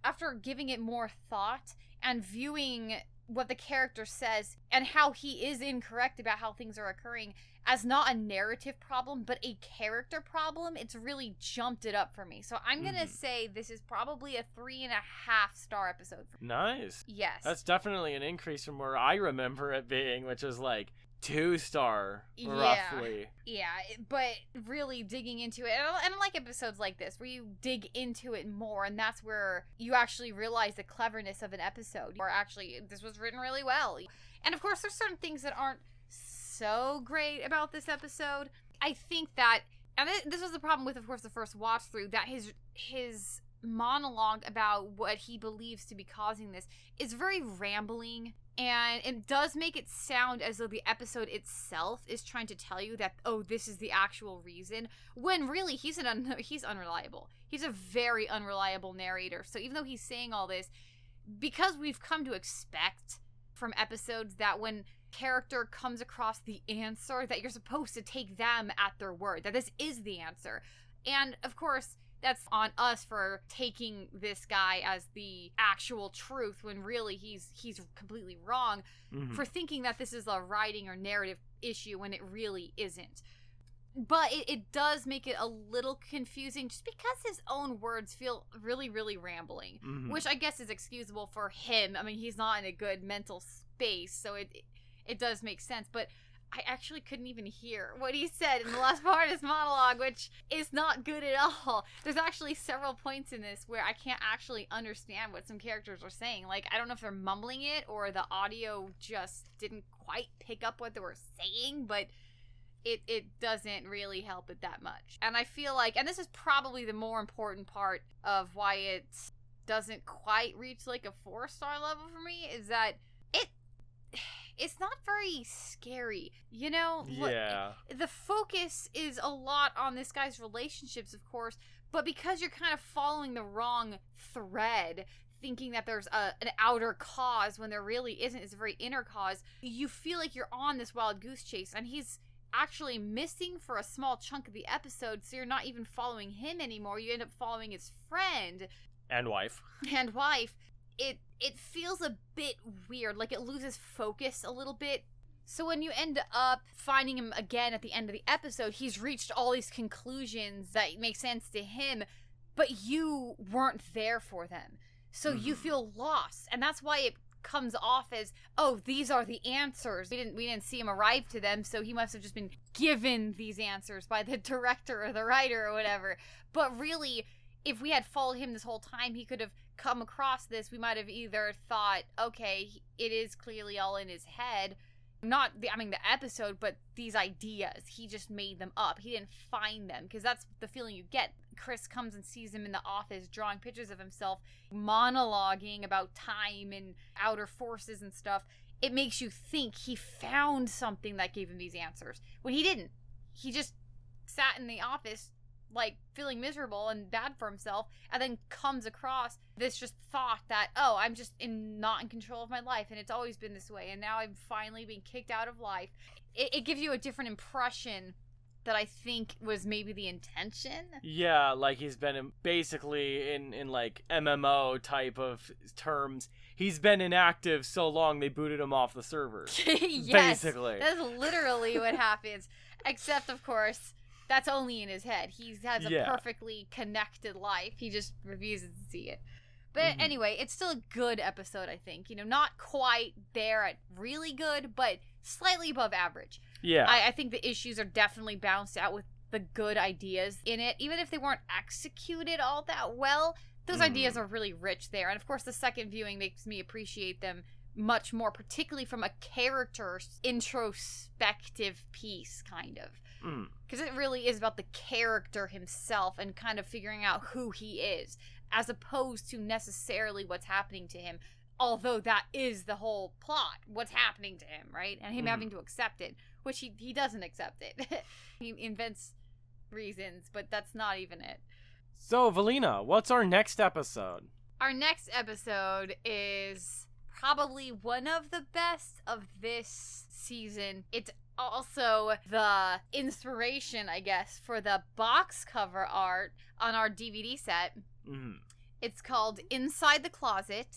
After giving it more thought and viewing what the character says and how he is incorrect about how things are occurring as not a narrative problem but a character problem it's really jumped it up for me so i'm gonna Mhm. say this is probably a three and a half star episode Nice. yes That's definitely an increase from where I remember it being, which was like two star, roughly. Yeah, it- but really digging into it, and I, and I like episodes like this where you dig into it more, and that's where you actually realize the cleverness of an episode, or actually, this was written really well. And of course, there's certain things that aren't so great about this episode. I think that, and this was the problem with, of course, the first watch through, that his his monologue about what he believes to be causing this is very rambling and it does make it sound as though the episode itself is trying to tell you that oh this is the actual reason when really he's an un- he's unreliable he's a very unreliable narrator so even though he's saying all this because we've come to expect from episodes that when character comes across the answer that you're supposed to take them at their word that this is the answer and of course that's on us for taking this guy as the actual truth when really he's he's completely wrong Mhm. for thinking that this is a writing or narrative issue when it really isn't. But it, it does make it a little confusing just because his own words feel really, really rambling, Mhm. which I guess is excusable for him. I mean, he's not in a good mental space, so it it does make sense. But I actually couldn't even hear what he said in the last part of his monologue, which is not good at all. There's actually several points in this where I can't actually understand what some characters are saying. Like, I don't know if they're mumbling it or the audio just didn't quite pick up what they were saying, but it, it doesn't really help it that much. And I feel like, and this is probably the more important part of why it doesn't quite reach like a four star level for me, is that it. It's not very scary, you know. Look, Yeah. the focus is a lot on this guy's relationships, of course, but because you're kind of following the wrong thread, thinking that there's a, an outer cause when there really isn't, it's a very inner cause, you feel like you're on this wild goose chase, and he's actually missing for a small chunk of the episode, so you're not even following him anymore. You end up following his friend And wife. and wife it it feels a bit weird like it loses focus a little bit. So when you end up finding him again at the end of the episode he's reached all these conclusions that make sense to him but you weren't there for them. So you Mhm. feel lost and that's why it comes off as oh these are the answers. We didn't we didn't see him arrive to them so he must have just been given these answers by the director or the writer or whatever. But really if we had followed him this whole time, he could have come across this. We might have either thought, okay, it is clearly all in his head. Not the, I mean, the episode, but these ideas. He just made them up. He didn't find them because that's the feeling you get. Chris comes and sees him in the office drawing pictures of himself, monologuing about time and outer forces and stuff. It makes you think he found something that gave him these answers when he didn't. He just sat in the office like feeling miserable and bad for himself and then comes across this just thought that oh i'm just in not in control of my life and it's always been this way and now i'm finally being kicked out of life it, it gives you a different impression that i think was maybe the intention Yeah, like he's been in, basically in in like MMO type of terms. He's been inactive so long they booted him off the server. yes Basically. that's literally what happens except of course that's only in his head he has a Yeah. perfectly connected life he just refuses to see it but Mhm. anyway it's still a good episode i think you know not quite there at really good but slightly above average Yeah. I, I think the issues are definitely balanced out with the good ideas in it even if they weren't executed all that well those Mhm. ideas are really rich there and of course the second viewing makes me appreciate them much more, particularly from a character introspective piece, kind of. Mm. Because it really is about the character himself and kind of figuring out who he is, as opposed to necessarily what's happening to him. Although that is the whole plot, what's happening to him, right? And him Mhm. having to accept it, which he, he doesn't accept it. he invents reasons, but that's not even it. So, Valina, what's our next episode? Our next episode is probably one of the best of this season. It's also the inspiration, I guess, for the box cover art on our DVD set. Mm. It's called Inside the Closet.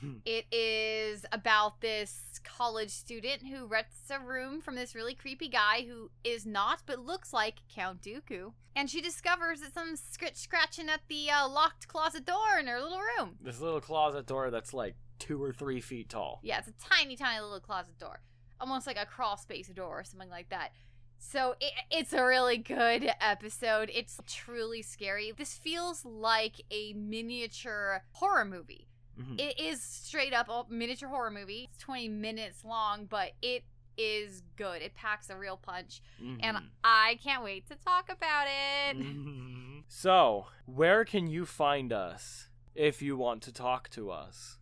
It is about this college student who rents a room from this really creepy guy who is not but looks like Count Dooku. And she discovers that some scratch scratching at the uh, locked closet door in her little room. This little closet door that's like two or three feet tall. Yeah, it's a tiny, tiny little closet door. Almost like a crawl space door or something like that. So it, it's a really good episode. It's truly scary. This feels like a miniature horror movie. Mhm. It is straight up a miniature horror movie. It's 20 minutes long, but it is good. It packs a real punch. And Mhm. I can't wait to talk about it. Mhm. So, where can you find us if you want to talk to us?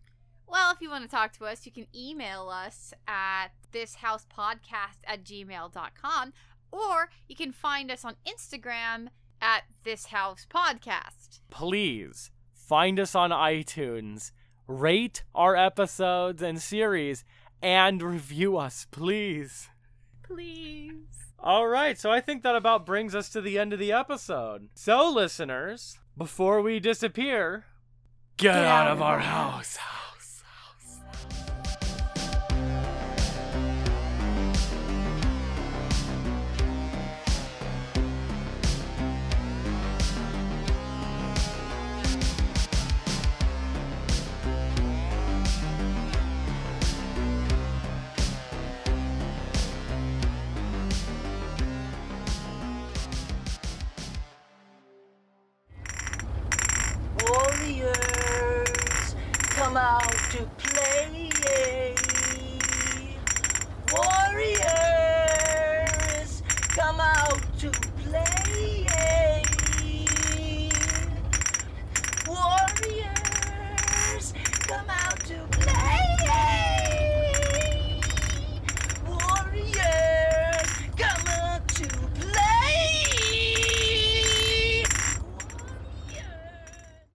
Well, if you want to talk to us, you can email us at thishousepodcast at gmail.com or you can find us on Instagram at thishousepodcast. Please find us on iTunes, rate our episodes and series, and review us, please. Please. All right, so I think that about brings us to the end of the episode. So, listeners, before we disappear, get, out, of our house. House, house.